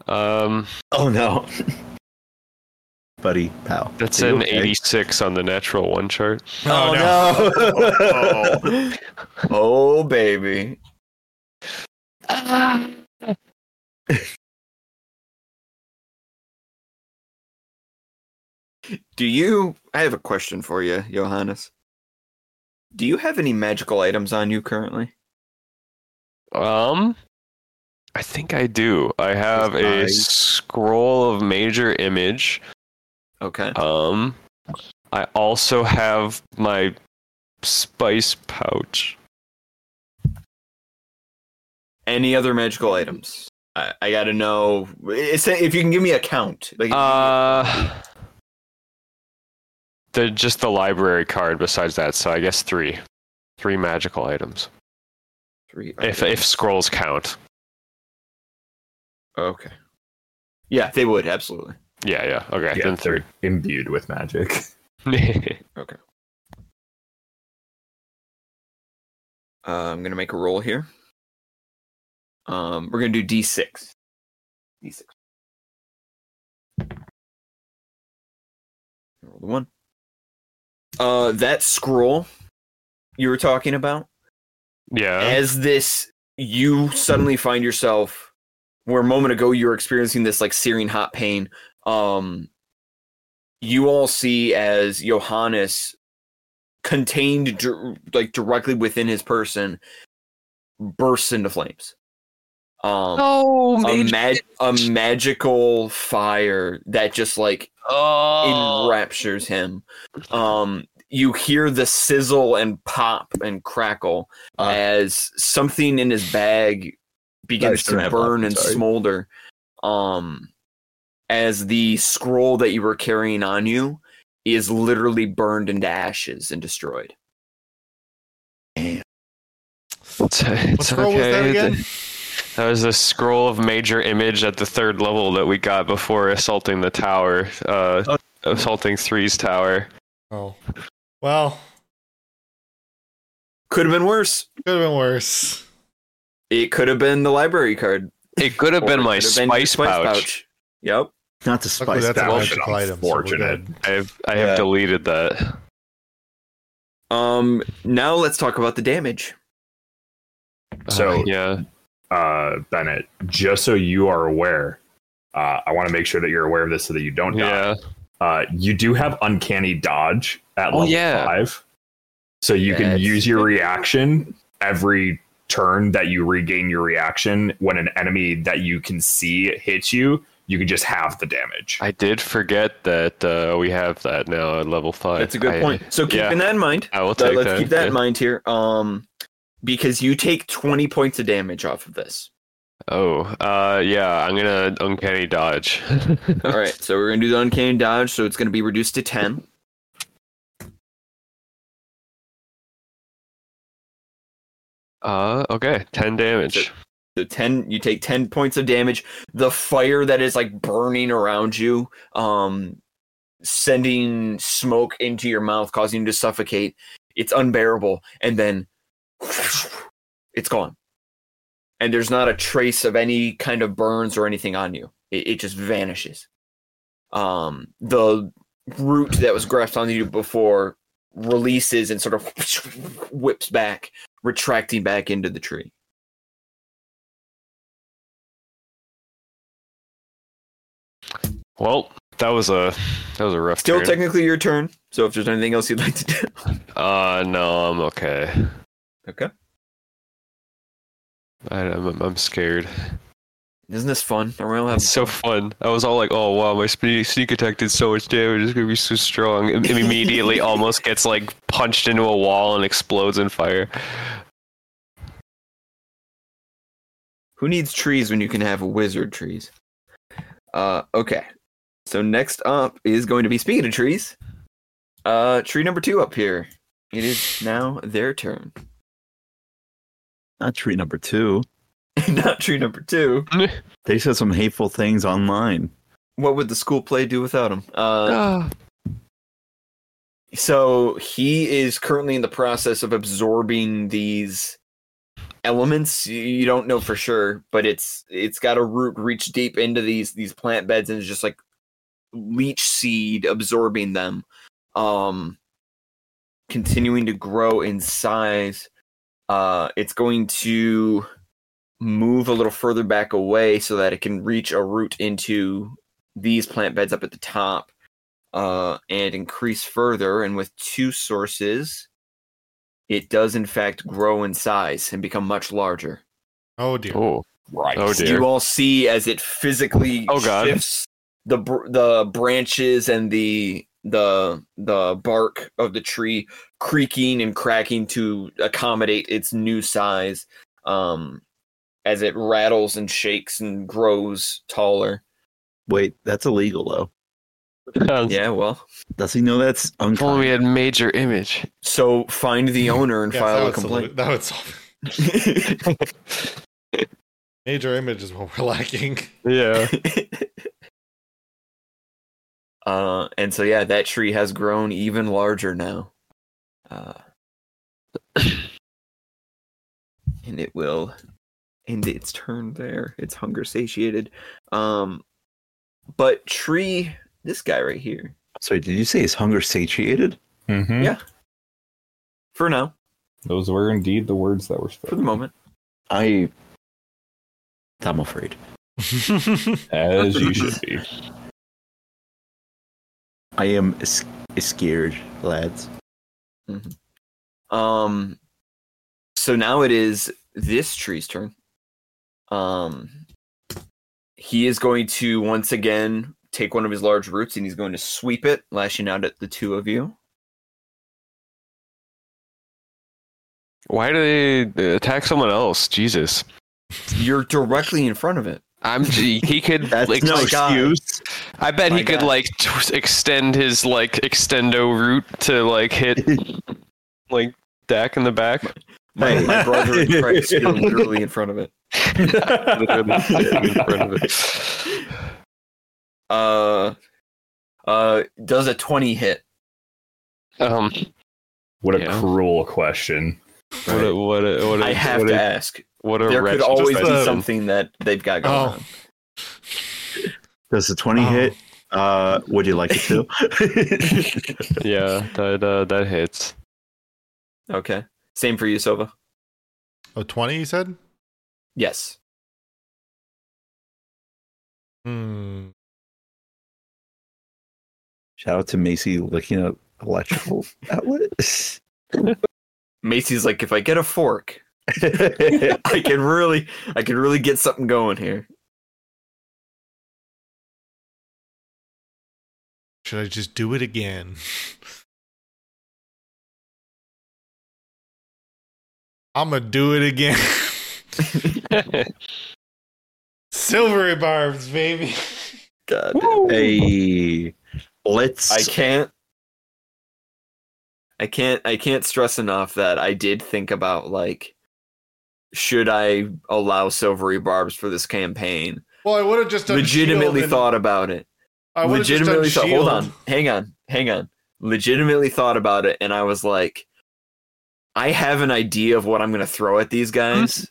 um, Oh no. Buddy, pal. that's Are an okay? 86 on the natural one chart. Oh, no oh baby Do you? I have a question for you, Johannes. Do you have any magical items on you currently? Um, I think I do. I have a scroll of major image. Okay. Um, I also have my spice pouch. Any other magical items? I, I got to know. It's, if you can give me a count. Like, Uh, the just the library card. Besides that, so I guess three, three magical items. three. If if scrolls count. okay. Yeah, they would absolutely. Yeah, yeah. Okay, yeah, then they're imbued with magic. Okay. Uh, I'm gonna make a roll here. Um, we're gonna do D6. D6. Roll the one. Uh, that scroll you were talking about. yeah. as this you suddenly find yourself where a moment ago you were experiencing this like searing hot pain um you all see as johannes contained dir- like directly within his person bursts into flames. Um Oh, a, mag- a magical fire that just like oh. enraptures him. Um you hear the sizzle and pop and crackle Uh, as something in his bag begins to burn and smolder. Um as the scroll that you were carrying on you is literally burned into ashes and destroyed It's, What it's scroll was that again? That was a scroll of major image at the third level that we got before assaulting the tower. Uh, Oh. assaulting three's tower. Oh. Well, could have been worse could have been worse. it could have been the library card It could have been my could have been your spice, pouch. yep not to spice. that's a that was magical item. So we're unfortunate. good. I have I have Yeah. deleted that. um now let's talk about the damage So- Uh, yeah, Uh, Bennett, just so you are aware, uh, I want to make sure that you're aware of this so that you don't die. yeah. Uh, you do have uncanny dodge at Oh, level yeah. five, so you can use your reaction every turn that you regain your reaction when an enemy that you can see hits you. You can just have the damage. I did forget that uh, we have that now at level five. That's a good I- point. So keeping yeah. that in mind, I will let- take let's that. keep that yeah. in mind here. Um, because you take twenty points of damage off of this. Oh, uh, yeah. I'm gonna uncanny dodge. All right, so we're gonna do the uncanny dodge. So it's gonna be reduced to ten. Uh, okay. Ten damage. So ten, you take ten points of damage. The fire that is like burning around you, um, sending smoke into your mouth, causing you to suffocate. It's unbearable, and then it's gone. And there's not a trace of any kind of burns or anything on you. It, it just vanishes. Um, the root that was grafted on you before releases and sort of whips back, retracting back into the tree. Well, that was a that was a rough. Still technically your turn. So if there's anything else you'd like to do, Uh, no, I'm okay. Okay. I, I'm, I'm scared. Isn't this fun? All having It's so fun. I was all like, "Oh wow, my sneak attack did so much damage. It's gonna be so strong." It immediately, almost gets like punched into a wall and explodes in fire. Who needs trees when you can have wizard trees? Uh, okay. So next up is going to be speaking of trees. Uh, tree number two up here. It is now their turn. Not tree number two. Not tree number two. They said some hateful things online. What would the school play do without him? Uh, Ah. so he is currently in the process of absorbing these elements. You- You don't know for sure, but it's it's got a root reach deep into these these plant beds and it's just like leech seed absorbing them. Um continuing to grow in size. Uh it's going to move a little further back away so that it can reach a root into these plant beds up at the top uh, and increase further. And with two sources, it does in fact grow in size and become much larger. Oh dear. Oh, Right. Oh, dear. You all see as it physically Oh, God. shifts the the branches and the the the bark of the tree creaking and cracking to accommodate its new size um as it rattles and shakes and grows taller Wait, that's illegal though. yeah well Does he know that's If only we unkind? had major image. so find the owner and Yes, file a complaint. That would solve it. Major image is what we're lacking. Yeah. uh, and so yeah, that tree has grown even larger now. Uh, and it will end its turn there. It's hunger satiated. Um, but tree, this guy right here, Sorry, did you say his hunger satiated? Mhm. Yeah. for now, Those were indeed the words that were spoken. for the moment, I. I'm afraid. As you should be. I am scared, lads. Um, so now it is this tree's turn. Um, he is going to once again take one of his large roots and he's going to sweep it, lashing out at the two of you. Why do they attack someone else? Jesus. You're directly in front of it. I'm. He could. That's like, no my God. excuse. I bet My he could God. like t- extend his like extendo root to like hit like Dak in the back. My, my brother and Craig's literally in front of it. Literally in front of it. Uh, uh, does a twenty hit? Um, What a Yeah. cruel question. what a what a what a I have what to a, ask. What a There wretched could always be Just, something that they've got going Oh. on. Does the 20 Oh. hit? Uh, would you like it to? Yeah, that uh, that hits. Okay, same for you, Sova. oh, 20 you said? Yes. Hmm. Shout out to Macy looking an electrical outlet. Macy's like, if I get a fork, I can really, I can really get something going here. Should I just do it again? I'm gonna do it again. Silvery barbs, baby. God, hey, let's. I can't. I can't. I can't stress enough that I did think about like, should I allow silvery barbs for this campaign? Well, I would have just done Legitimately and- thought about it. I would've just done Legitimately thought. Hold on. Hang on. Hang on. Legitimately thought about it, and I was like, I have an idea of what I'm going to throw at these guys.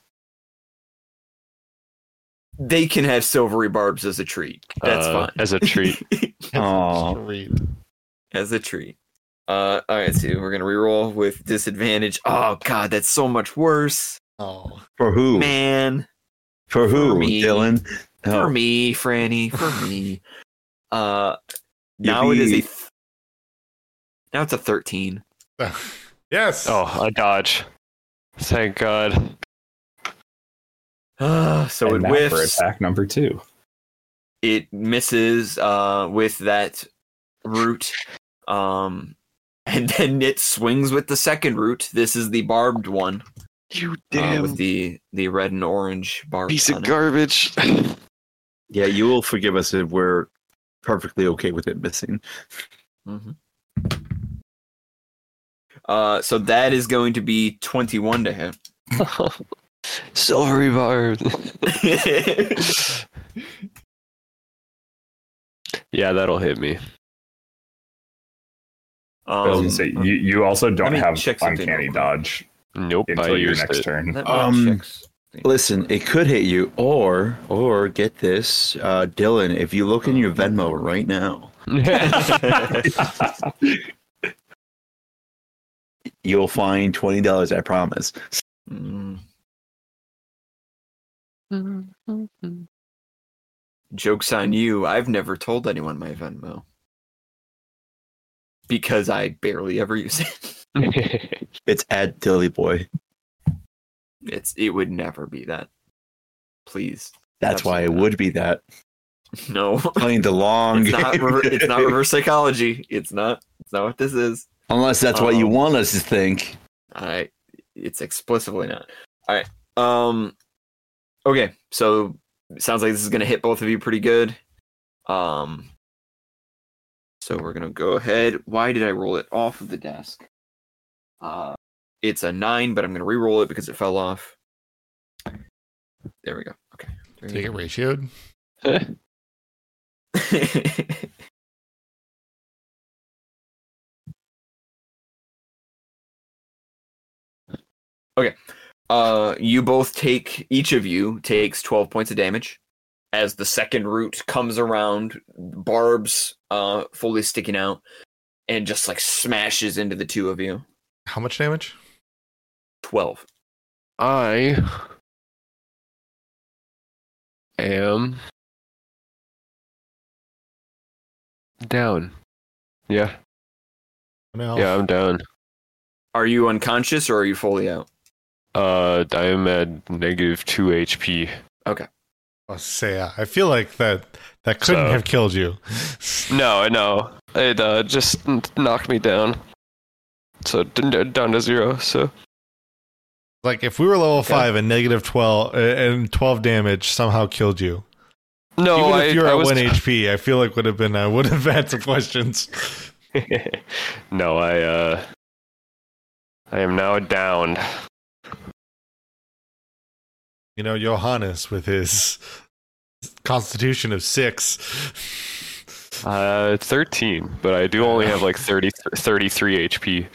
They can have silvery barbs as a treat. That's Uh, fine. as a treat. Aw. Sweet. as a treat. Uh, all right, so we're gonna reroll with disadvantage. Oh god, that's so much worse, Oh, For who? man. For who? For me. Dylan? For Oh, me, Franny. For me. Uh, You now it is a. Th- now it's a thirteen. yes. Oh, a dodge. Thank God. Ah, so and it now for attack number two. It misses uh, with that root. Um, and then it swings with the second root. This is the barbed one You uh, damn with the the red and orange bar piece of it. garbage. Yeah, you will forgive us if we're perfectly okay with it missing. Mhm. Uh, so that is going to be twenty-one to hit. Silvery bar. yeah, that'll hit me. I was um, gonna say you, you also don't me have uncanny real quick. dodge Nope, I until your used next it. turn. Um. Listen, it could hit you, or or get this, uh, Dylan. If you look in your Venmo right now, you'll find twenty dollars. I promise. Mm. Joke's on you. I've never told anyone my Venmo. Because I barely ever use it. It's at Dilly Boy. It's it would never be that. Please. That's why it Absolutely not. would be that. No. Playing the long It's not, game. it's not reverse psychology. It's not it's not what this is. Unless that's what you Um, want us to think. I it's explicitly not. All right. Um okay, so sounds like this is going to hit both of you pretty good. Um so we're going to go ahead. Why did I roll it off of the desk? Uh it's a 9, but I'm going to re-roll it because it fell off. There we go. Okay. Take it ratioed. Okay. Uh, you both take each of you takes twelve points of damage as the second root comes around, barbs uh fully sticking out, and just like smashes into the two of you. How much damage? Twelve. I am down. Yeah, No. yeah, I'm down. Are you unconscious or are you fully out? Uh, I am at negative two HP. Okay. I'll say uh, I feel like that that couldn't So- have killed you. No, I know. It uh, just knocked me down. So down to zero. So Like if we were level five and negative twelve uh, and twelve damage somehow killed you. no, Even I, if you're I at was one HP, I feel like would have been I would have had some questions. no, I uh, I am now down. You know, Johannes with his constitution of six. Uh, thirteen, but I do only have like 30, 33 HP.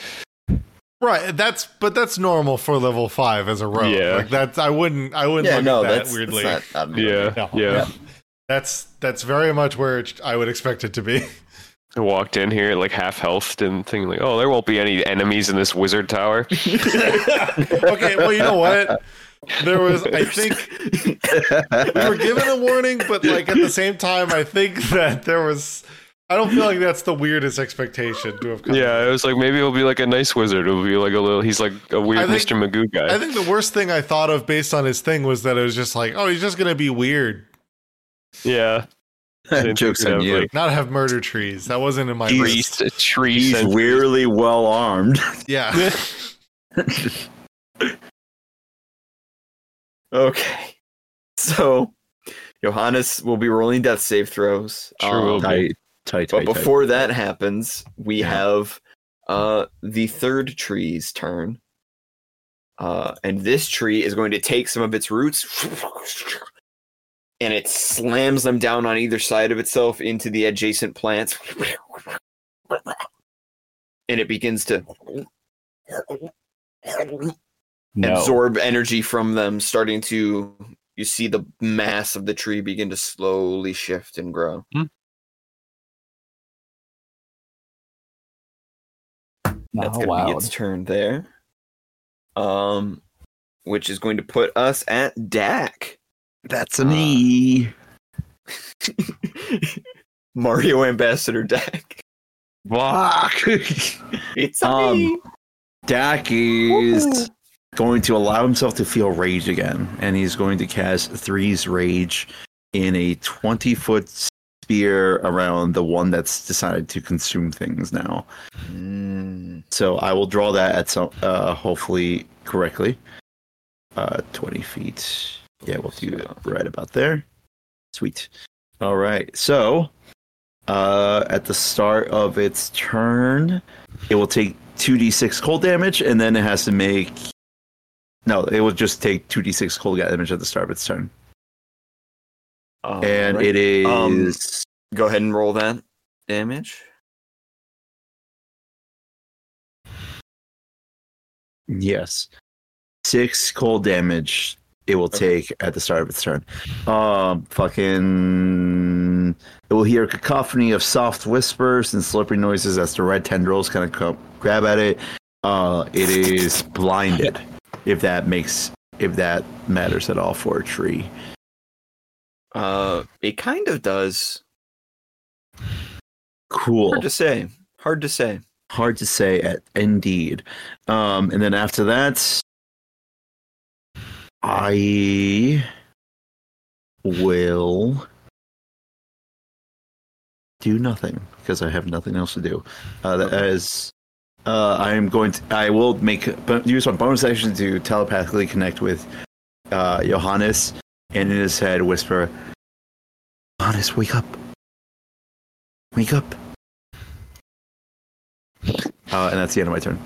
Right, that's but that's normal for level five as a rogue. Yeah. Like that's I wouldn't I wouldn't look at that weirdly. not, not Yeah, No. yeah. That's that's very much where it, I would expect it to be. I walked in here like half health and thinking like, oh, there won't be any enemies in this wizard tower. okay, well, you know what? There was, I think, we were given a warning, but like at the same time, I think that there was. I don't feel like that's the weirdest expectation to have come. Yeah, it was like maybe it'll be like a nice wizard. It'll be like a little. He's like a weird think- Mr. Magoo guy. I think the worst thing I thought of based on his thing was that it was just like, oh, he's just gonna be weird, yeah, Jokes on you. like, not have murder trees. That wasn't in my He's- list. tree, tree He's sentry. weirdly well armed. Yeah, Okay. So Johannes will be rolling death save throws. Sure will be. tight, tight, But tight, tight. before that happens, we Yeah. have uh the third tree's turn. Uh and this tree is going to take some of its roots and it slams them down on either side of itself into the adjacent plants. And it begins to No. absorb energy from them, starting to you see the mass of the tree begin to slowly shift and grow. That's Not gonna be its turn there. Um, which is going to put us at Dak. That's a me. Mario Ambassador Dak. Fuck. It's Um, me. Dak is going to allow himself to feel rage again, and he's going to cast Three's Rage in a 20 foot sphere around the one that's decided to consume things now. Mm, So I will draw that at some, uh, hopefully correctly. Uh, 20 feet. Yeah, we'll do it right about there. Sweet. All right. So, uh, at the start of its turn, it will take 2d6 cold damage, and then it has to make. No, it will just take 2d6 cold damage at the start of its turn. all and right. it is. Um, Go ahead and roll that damage. Yes. Six cold damage it will Okay. take at the start of its turn. Um fucking it will hear a cacophony of soft whispers and slippery noises as the red tendrils kind of come, grab at it. Uh it is blinded if that makes if that matters at all for a tree. Uh, it kind of does. Cool. Hard to say. Hard to say. hard to say at indeed um and then after that i will do nothing because i have nothing else to do uh that is uh i am going to i will make use my bonus action to telepathically connect with uh johannes and in his head whisper johannes wake up wake up uh, and that's the end of my turn.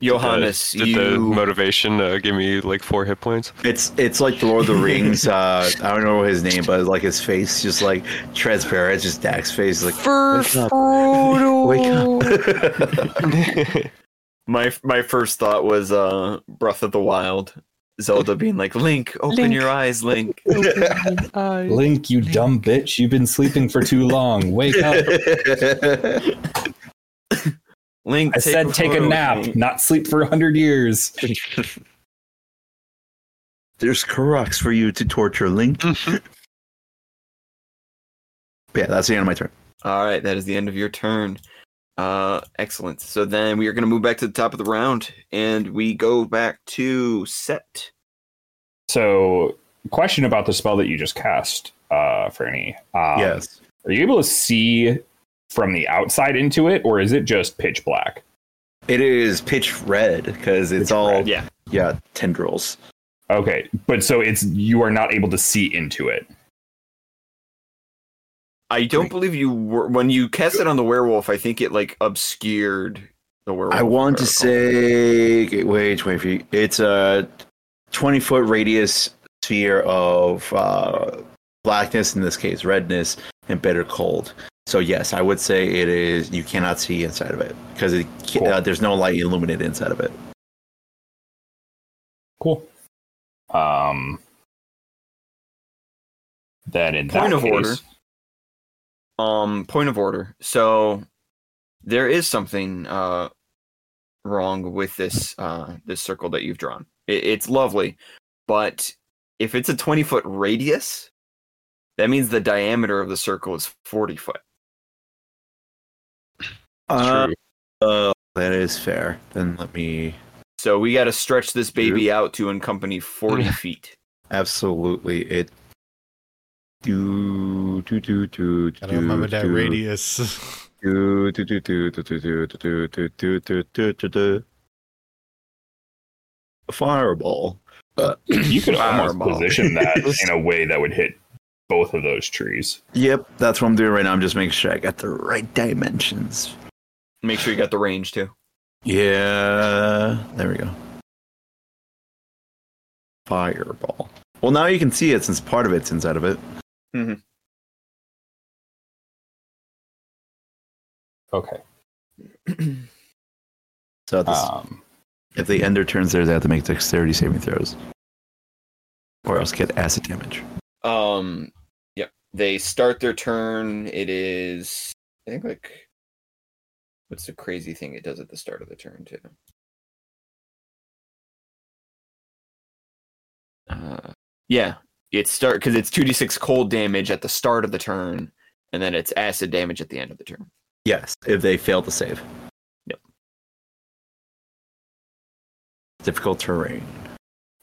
Johannes, did the you. motivation uh, give me like four hit points? It's it's like the Lord of the Rings. Uh, I don't know his name, but like his face, just like transparent. It's just Dak's face, like For wake up, wake up. my my first thought was uh Breath of the Wild. Zelda being like, Link, open Link. your eyes, Link. Link, you dumb bitch! You've been sleeping for too long. Wake up! Link, I said take a photo. nap, not sleep for a hundred years. There's Koroks for you to torture, Link. yeah, that's the end of my turn. All right, that is the end of your turn. Uh, excellent. So then we are going to move back to the top of the round, and we go back to set. So, question about the spell that you just cast, uh, Franny. Um, yes. Are you able to see from the outside into it, or is it just pitch black? It is pitch red because it's Pitch all red. Yeah. yeah tendrils. Okay, but so it's you are not able to see into it. I don't believe you were when you cast it on the werewolf. I think it like obscured the werewolf. I want to say wait, wait for you. It's a twenty foot radius sphere of uh, blackness, in this case redness, and bitter cold. So yes, I would say it is. You cannot see inside of it because it, Cool. uh, there's no light illuminated inside of it. Cool. Um. Then in Point that of case, order. Um, point of order. So there is something uh wrong with this uh this circle that you've drawn. It, it's lovely, but if it's a twenty foot radius, that means the diameter of the circle is forty foot. Uh, uh, that is fair. Then let me So we got to stretch this baby out to accompany forty feet. absolutely it. Do do do do Gotta remember do, that do. radius. Do, do, do, do, do, do, do, do, do, do, do, do, do, do. Fireball. you could almost Fireball. position that in a way that would hit both of those trees. Yep, that's what I'm doing right now. I'm just making sure I got the right dimensions. Make sure you got the range too. Yeah, there we go. Fireball. Well, now you can see it since part of it's inside of it. Okay. So this, Um, if the ender turns there, they have to make dexterity saving throws, or else get acid damage. Um, yep. They start their turn. It is, I think, like, what's the crazy thing it does at the start of the turn too? Uh, yeah, it start because it's two d six cold damage at the start of the turn, and then it's acid damage at the end of the turn. Yes, if they fail to save. Yep. Difficult terrain.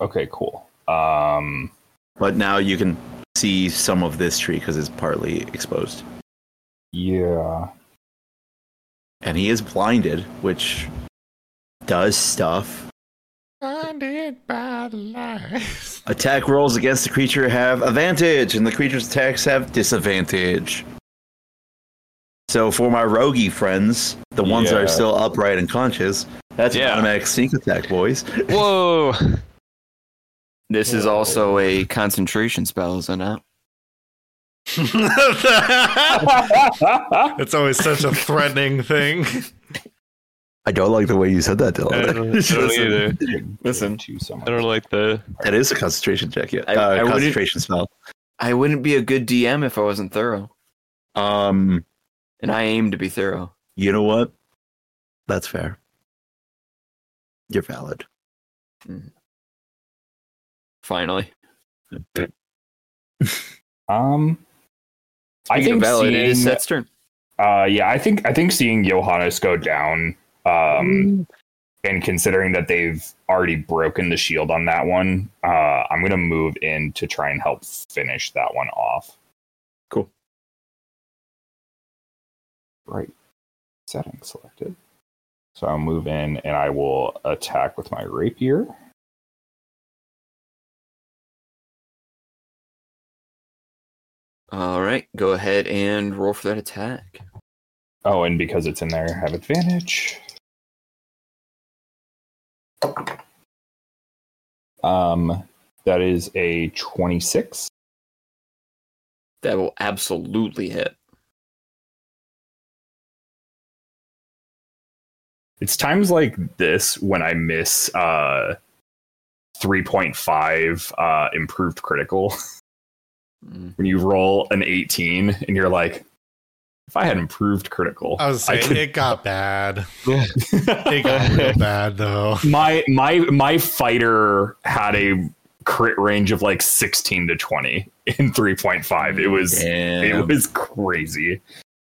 Okay, cool. Um, But now you can see some of this tree because it's partly exposed. yeah. And he is blinded, which does stuff. Blinded by the lights. Attack rolls against the creature have advantage, and the creature's attacks have disadvantage. So for my roguey friends, the ones that are still upright and conscious, that's Yeah. an automatic sneak attack, boys. Whoa! This is also a concentration spell, isn't it not? it's always such a threatening thing. I don't like the way you said that, I don't, I don't either. Listen. to so much. I don't like the. that is a concentration check, yeah. I- uh, I concentration spell. I wouldn't be a good DM if I wasn't thorough, Um, and I aim to be thorough. you know what? That's fair. You're valid. Finally, Um, I think valid, it is seeing- Seth's turn. Uh, yeah, I think I think seeing Johannes go down, um, and considering that they've already broken the shield on that one, uh, I'm gonna move in to try and help finish that one off. Cool. Right. Setting selected. So I'll move in and I will attack with my rapier. All right, go ahead and roll for that attack. Oh, and because it's in there, I have advantage. Um, that is a 26. That will absolutely hit. It's times like this when I miss uh 3.5 uh improved critical. Mm. when you roll an 18 and you're like, if I had improved critical, I was saying could- it got bad. It got real bad though. my my my fighter had a crit range of like 16 to 20 in 3.5. It was it was crazy.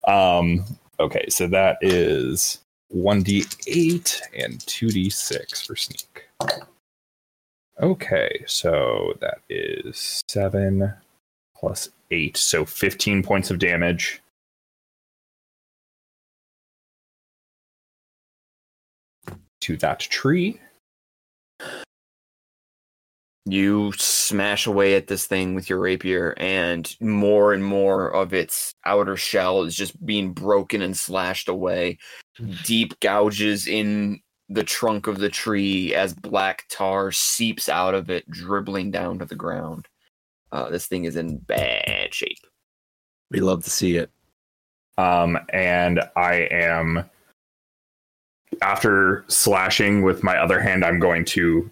Um okay, so that is 1d8 and 2d6 for sneak. Okay, so that is 7 plus 8, so 15 points of damage. To that tree. You smash away at this thing with your rapier, and more and more of its outer shell is just being broken and slashed away. Deep gouges in the trunk of the tree as black tar seeps out of it, dribbling down to the ground. Uh, this thing is in bad shape. We love to see it. Um, and I am after slashing with my other hand, I'm going to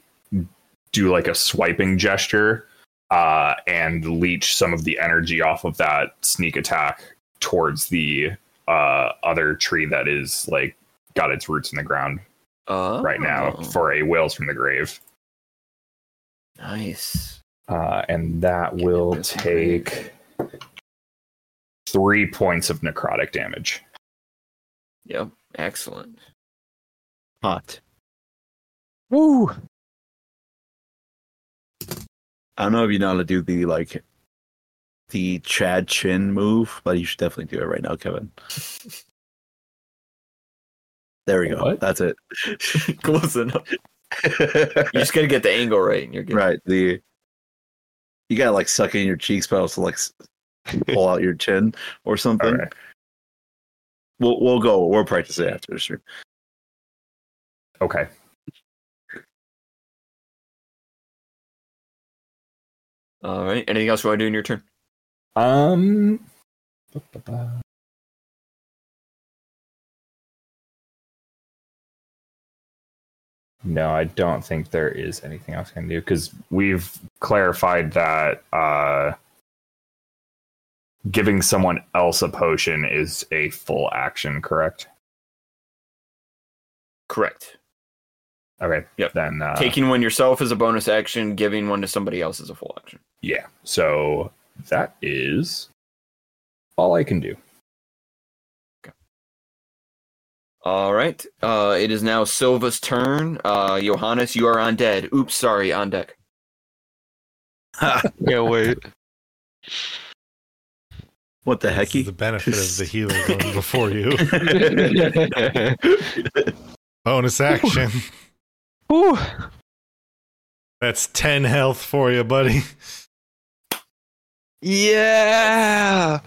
do like a swiping gesture uh, and leech some of the energy off of that sneak attack towards the uh, other tree that is like got its roots in the ground Oh, right now for a Wails from the Grave. nice. Uh, and that Get will Wails from the Grave. take three points of necrotic damage. Yep, excellent. Hot. Woo! I don't know if you know how to do the like the Chad Chin move, but you should definitely do it right now, Kevin. There we go. What? That's it. Close enough. You just gotta get the angle right, and you're good. right. The you gotta like suck in your cheeks, but also like pull out your chin or something. All right. We'll we'll go. We'll practice it after the stream. Okay. All right. Anything else you want to do in your turn? Um. No, I don't think there is anything else I can do because we've clarified that uh, giving someone else a potion is a full action, correct? Correct. Okay. Yep. Then uh, Taking one yourself is a bonus action. Giving one to somebody else is a full action. yeah. So that is all I can do. All right. Uh, it is now Sylva's turn. Uh, Johannes, you are on dead. Oops, sorry, on deck. Yeah, wait. What the This is hecky? the benefit of the healer going before you. Bonus action. Whew. That's 10 health for you, buddy. Yeah.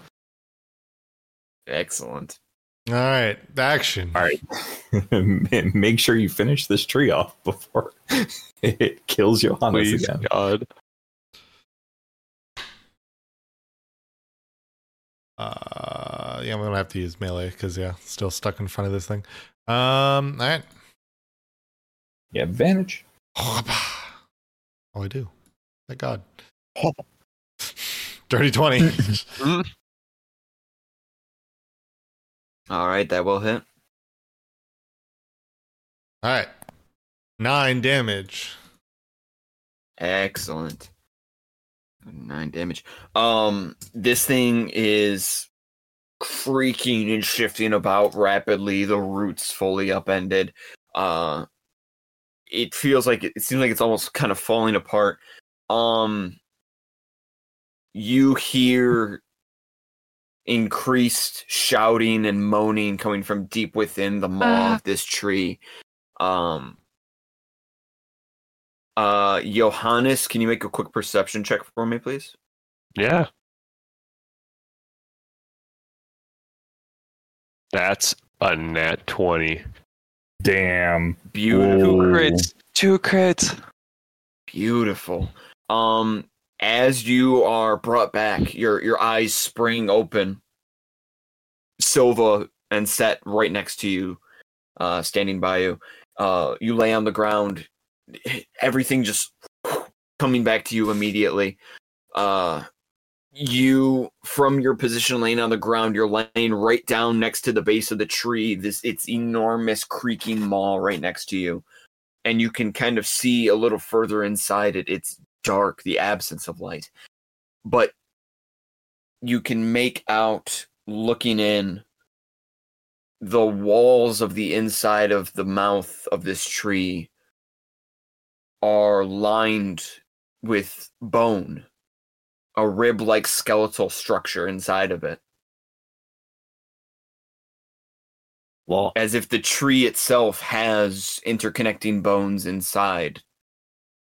Excellent. All right, action. All right. Make sure you finish this tree off before it kills Johannes Please, again. God. Uh, yeah, I'm gonna have to use melee because yeah, still stuck in front of this thing. Um, all right. Yeah, advantage. Oh, I do. Thank God. Dirty twenty. All right, that will hit. all right, nine damage. Excellent. Nine damage. Um, this thing is creaking and shifting about rapidly. The roots fully upended. Uh, it feels like it, it seems like it's almost kind of falling apart. Um, you hear increased shouting and moaning coming from deep within the maw of this tree. Um, uh, Johannes, can you make a quick perception check for me, please? Yeah. That's a nat 20. Damn. Beautiful, Whoa. Crits. Two crits. beautiful. Um, as you are brought back, your your eyes spring open. Sylva and Set right next to you, uh, standing by you. Uh, you lay on the ground. Everything just coming back to you immediately. Uh, you from your position laying on the ground, you're laying right down next to the base of the tree. This it's enormous creaking maw right next to you, and you can kind of see a little further inside it. It's dark, the absence of light, but you can make out looking in the walls of the inside of the mouth of this tree are lined with bone a rib like skeletal structure inside of it. Well, as if the tree itself has interconnecting bones inside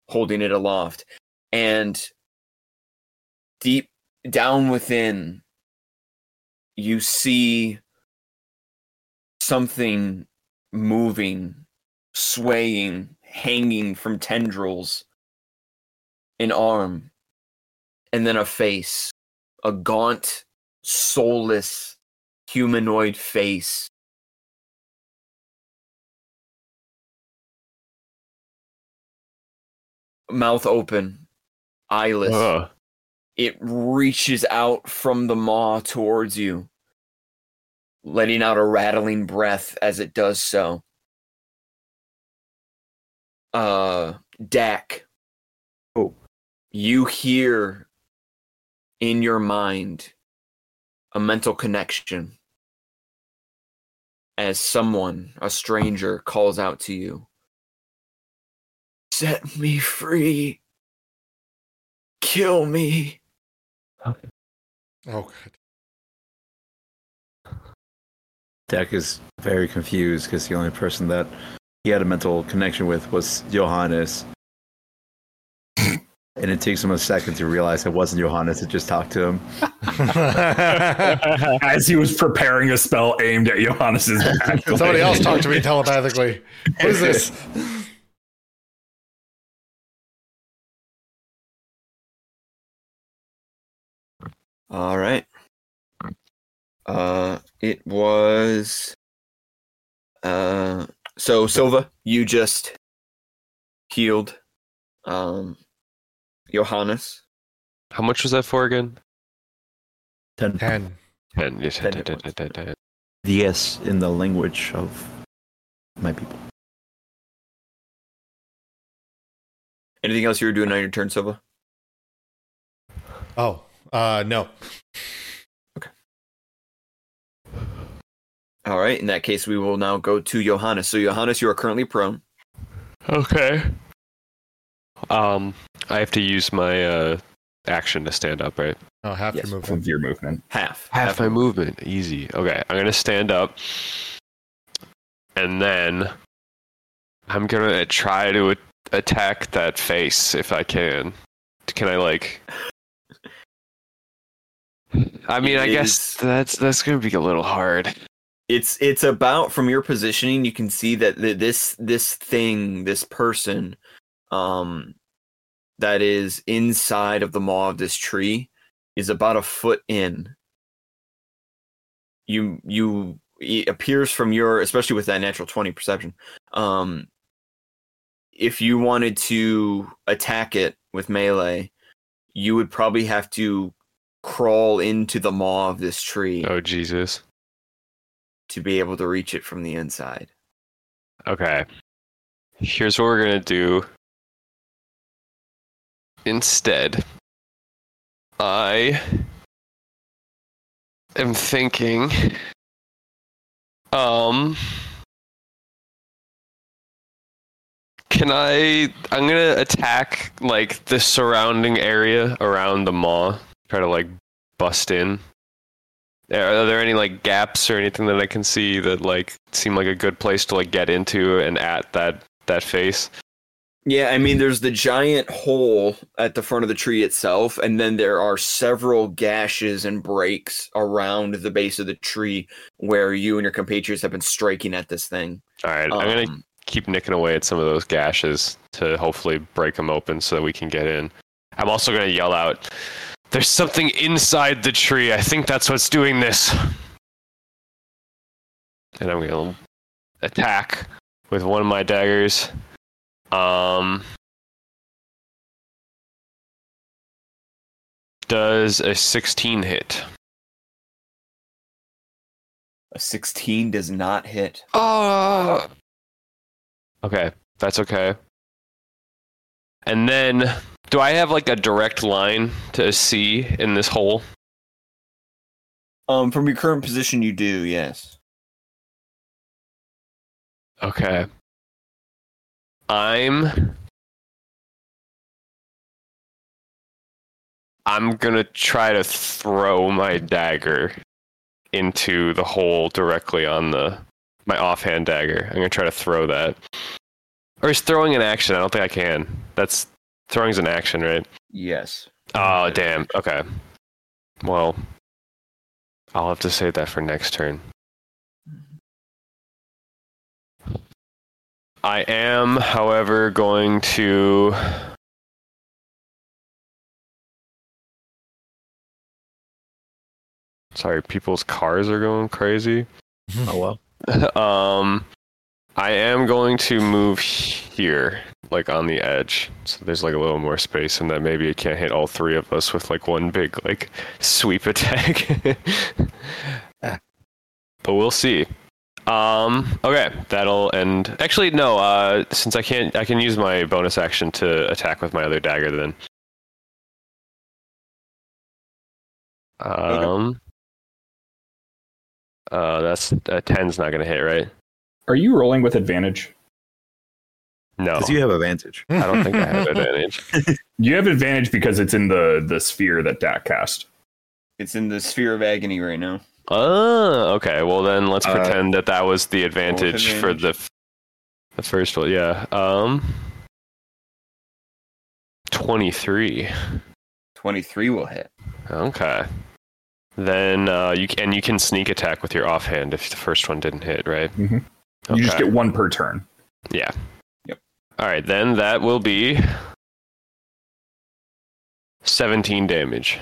holding it aloft. And deep down within you see something moving swaying hanging from tendrils an arm and then a face a gaunt soulless humanoid face mouth open, eyeless. Ugh. It reaches out from the maw towards you, letting out a rattling breath as it does so. Uh, Dak. Oh. You hear in your mind a mental connection as someone, a stranger, calls out to you. Set me free. Kill me. Oh god. Deck is very confused because the only person that he had a mental connection with was Johannes. and it takes him a second to realize it wasn't Johannes that just talked to him. As he was preparing a spell aimed at Johannes's back. Somebody else talked to me telepathically. What is this? All right. Uh, it was. Uh, so Sylva, you just healed. Um, Johannes. How much was that for again? Ten. Ten. 10. Yes, Ten 10, hit 10, points. 10, 10, 10. Yes, in the language of my people. Anything else you were doing on your turn, Sylva? Oh, uh, no. Okay. All right. In that case, we will now go to Johannes. So, Johannes, you are currently prone. Okay. Um, I have to use my uh action to stand up, right? Oh, half Yes, your movement. Of your movement. Half. Half my movement, easy. Okay, I'm gonna stand up, and then I'm gonna try to a- attack that face if I can. Can I like? I mean, I It guess that's that's gonna be a little hard. It's it's about from your positioning. You can see that th- this this thing, this person, um, that is inside of the maw of this tree, is about a foot in. You you it appears from your, especially with that natural twenty perception. Um, if you wanted to attack it with melee, you would probably have to crawl into the maw of this tree Oh Jesus. to be able to reach it from the inside. Okay. Here's what we're gonna do. Instead, I am thinking. Um. Can I? I'm gonna attack like the surrounding area around the maw. Try to like bust in. Are there any like gaps or anything that I can see that like seem like a good place to like get into and at that that face? Yeah, I mean, there's the giant hole at the front of the tree itself, and then there are several gashes and breaks around the base of the tree where you and your compatriots have been striking at this thing. All right, I'm gonna Um, keep nicking away at some of those gashes to hopefully break them open so that we can get in. I'm also gonna yell out, "There's something inside the tree. I think that's what's doing this." And I'm gonna attack with one of my daggers. Um, does a 16 hit? a 16 does not hit. Oh. Okay, that's okay. And then, do I have like a direct line to a C in this hole? Um, from your current position, you do, yes. Okay. I'm. I'm gonna try to throw my dagger into the hole directly on the my offhand dagger. I'm gonna try to throw that. Or is throwing an action? I don't think I can. That's throwing's an action, right? Yes. Oh damn. Okay. Well, I'll have to save that for next turn. I am, however, going to. Sorry, people's cars are going crazy. Oh well. um, I am going to move here, like on the edge, so there's like a little more space, and that maybe it can't hit all three of us with like one big like sweep attack. Ah. but we'll see. Um, okay, that'll end. Actually, no. Uh, since I can't, I can use my bonus action to attack with my other dagger. Then. Um. Uh, that's a ten's not gonna hit, right? Are you rolling with advantage? No, Because you have advantage. I don't think I have advantage. You have advantage because it's in the the sphere that Dak cast. It's in the sphere of agony right now. Oh, okay. Well, then let's Uh, pretend that that was the advantage for the f- the first one. Yeah. Um. Twenty three. 23 will hit. Okay. Then uh, you c- and you can sneak attack with your offhand if the first one didn't hit, right? Mhm. You just get one per turn. Yeah. All right. Then that will be seventeen damage.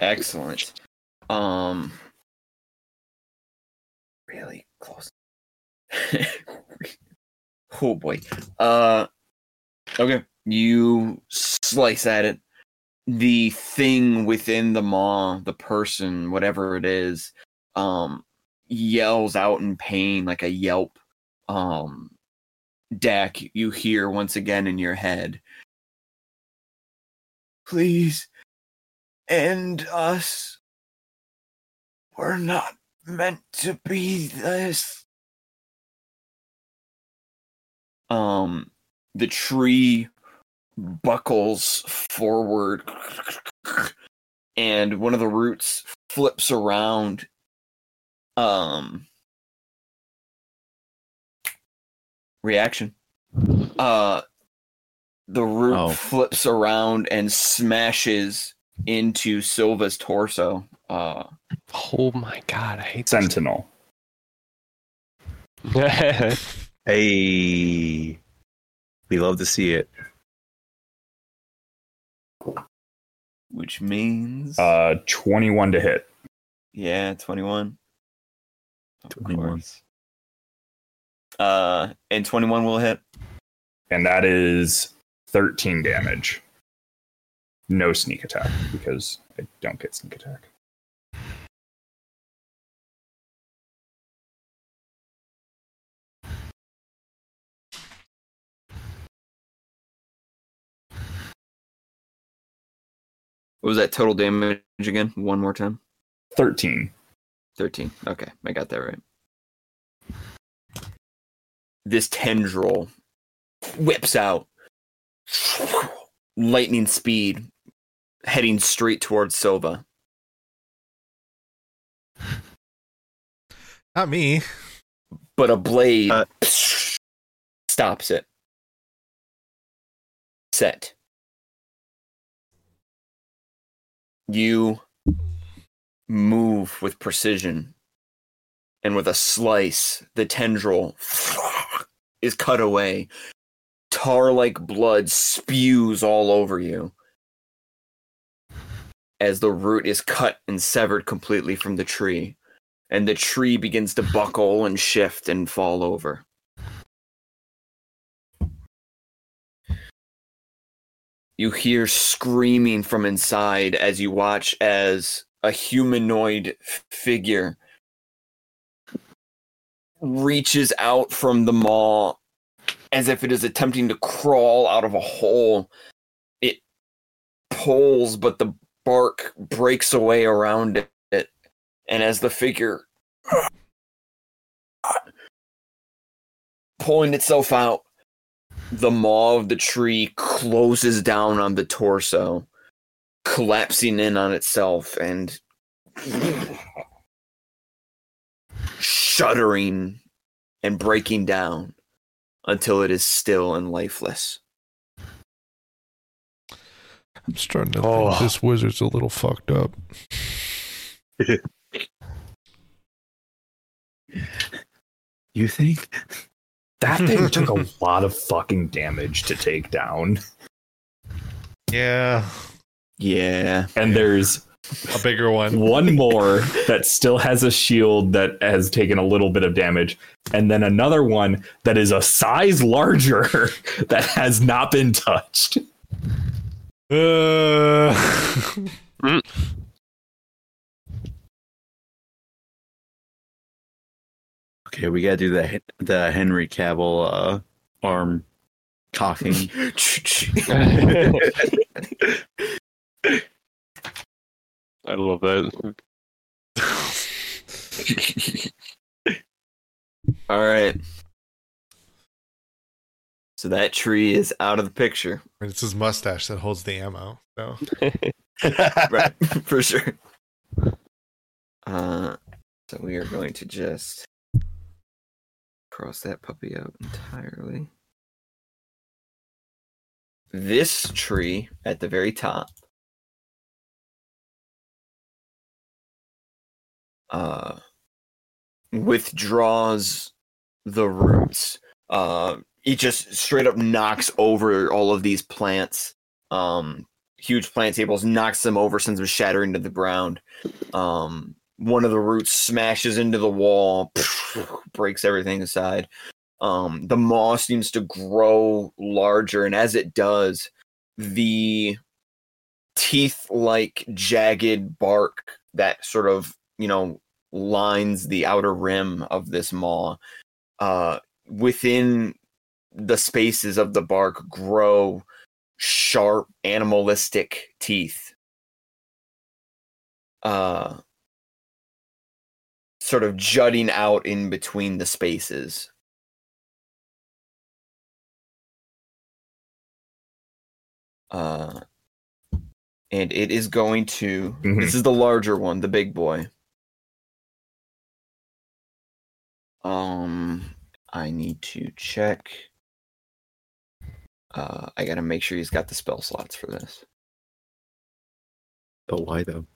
Excellent. Um, really close. oh boy. Uh, okay. You slice at it. The thing within the maw, the person, whatever it is, um, yells out in pain like a yelp. Um, Dak, you hear once again in your head. Please end us. We're not meant to be this. Um, the tree buckles forward, and one of the roots flips around. Um, reaction. Uh, the root Oh. flips around and smashes into Sylva's torso. Uh, Oh my god, I hate Sentinel. this. Hey, we love to see it. which means Uh, 21 to hit. yeah, twenty-one. Of 21. course. Uh, and twenty-one will hit. And that is 13 damage. No sneak attack because I don't get sneak attack. What was that total damage again? One more time. 13. Thirteen. Okay, I got that right. This tendril whips out, lightning speed, heading straight towards Sylva. Not me. but a blade Uh, stops it. Set. You move with precision, and with a slice, the tendril is cut away. Tar like blood spews all over you as the root is cut and severed completely from the tree and the tree begins to buckle and shift and fall over. You hear screaming from inside as you watch as a humanoid figure reaches out from the maw as if it is attempting to crawl out of a hole. It pulls, but the bark breaks away around it and as the figure pulling itself out, the maw of the tree closes down on the torso, collapsing in on itself and shuddering and breaking down until it is still and lifeless. I'm starting to Oh. think this wizard's a little fucked up. You think? That thing took a lot of fucking damage to take down. Yeah, Yeah. And there's a bigger one. one more that still has a shield that has taken a little bit of damage, and then another one that is a size larger that has not been touched. Uh, Okay, we gotta do the the Henry Cavill uh, arm cocking. I love that. All right. So that tree is out of the picture. it's his mustache that holds the ammo. So right for sure uh so we are going to just cross that puppy out entirely this tree at the very top uh withdraws the roots uh it just straight up knocks over all of these plants um huge plant tables, knocks them over, sends them shattering to the ground. Um, one of the roots smashes into the wall, breaks everything aside. Um, the moss seems to grow larger, and as it does, the teeth like jagged bark that sort of, you know, lines the outer rim of this maw uh, within the spaces of the bark grow sharp animalistic teeth. Uh sort of jutting out in between the spaces. Uh, and it is going to. Mhm. This is the larger one, the big boy. Um, I need to check. Uh, I gotta make sure he's got the spell slots for this. But why though?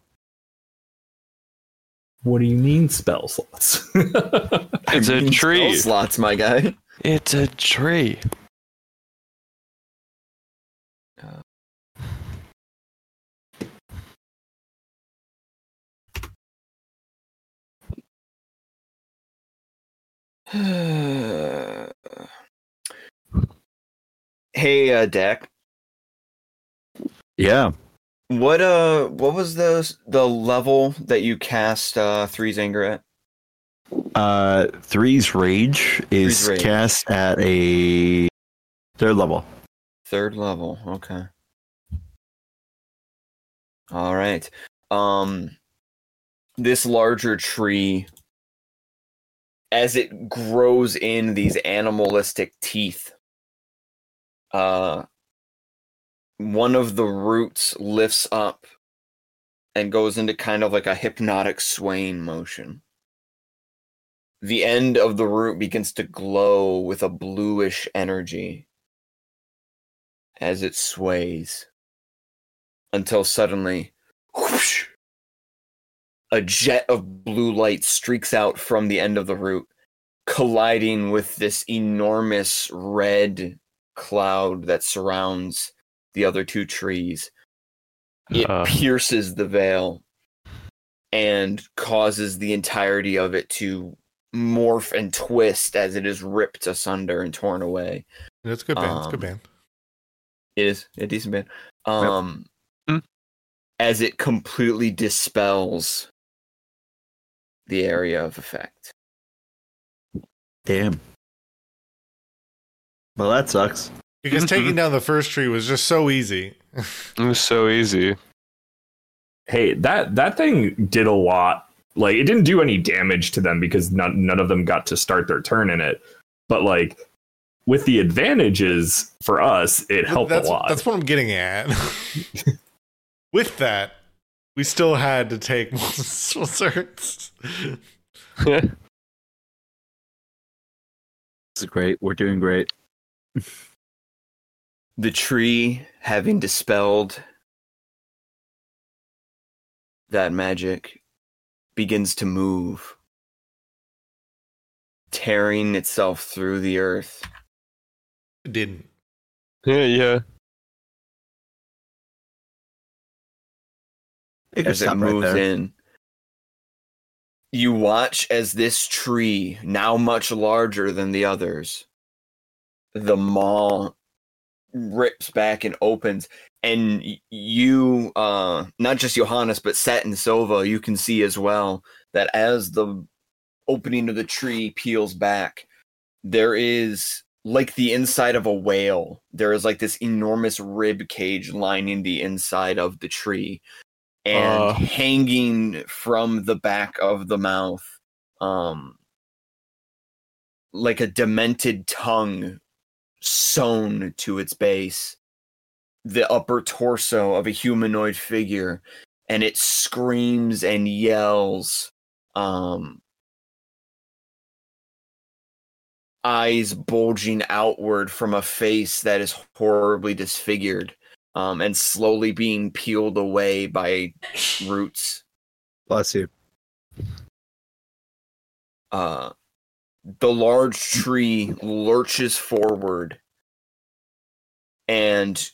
What do you mean spell slots? It's I a mean, spell tree. slots, my guy. It's a tree. hey, uh, Dak. Yeah. What uh, what was the the level that you cast uh Three's Anger at? Uh, three's rage is Three's Rage. cast at a third level. Third level. Okay. All right. Um, this larger tree, as it grows in these animalistic teeth, uh, one of the roots lifts up and goes into kind of like a hypnotic swaying motion. The end of the root begins to glow with a bluish energy as it sways until suddenly whoosh, a jet of blue light streaks out from the end of the root colliding with this enormous red cloud that surrounds the other two trees it Uh. pierces the veil and causes the entirety of it to morph and twist as it is ripped asunder and torn away It's a good band. it's a good Um, band. it is a decent band. Um, Hmm. as it completely dispels the area of effect. Damn. Well, that sucks. Because mm-hmm. taking down the first tree was just so easy. It was so easy. hey, that that thing did a lot. Like it didn't do any damage to them because none none of them got to start their turn in it. But like with the advantages for us, it helped that's, a lot. That's what I'm getting at. With that, we still had to take multiple turns. This is great. We're doing great. The tree having dispelled that magic begins to move, tearing itself through the earth. It didn't. Yeah, yeah. As it stop right moves in. You watch as this tree, now much larger than the others, the maw rips back and opens, and you, uh, not just Johannes, but Set and Sylva, you can see as well that as the opening of the tree peels back, there is like the inside of a whale. There is like this enormous rib cage lining the inside of the tree and Uh. hanging from the back of the mouth um like a demented tongue sewn to its base the upper torso of a humanoid figure and it screams and yells um eyes bulging outward from a face that is horribly disfigured um, and slowly being peeled away by roots. Bless you. Uh, the large tree lurches forward and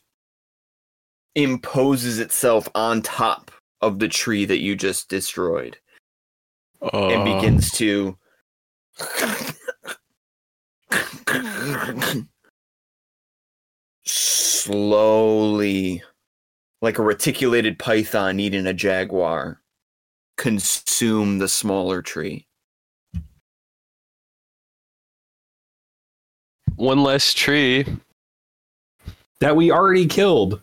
imposes itself on top of the tree that you just destroyed and Uh, begins to slowly like a reticulated python eating a jaguar consume the smaller tree one less tree, that we already killed.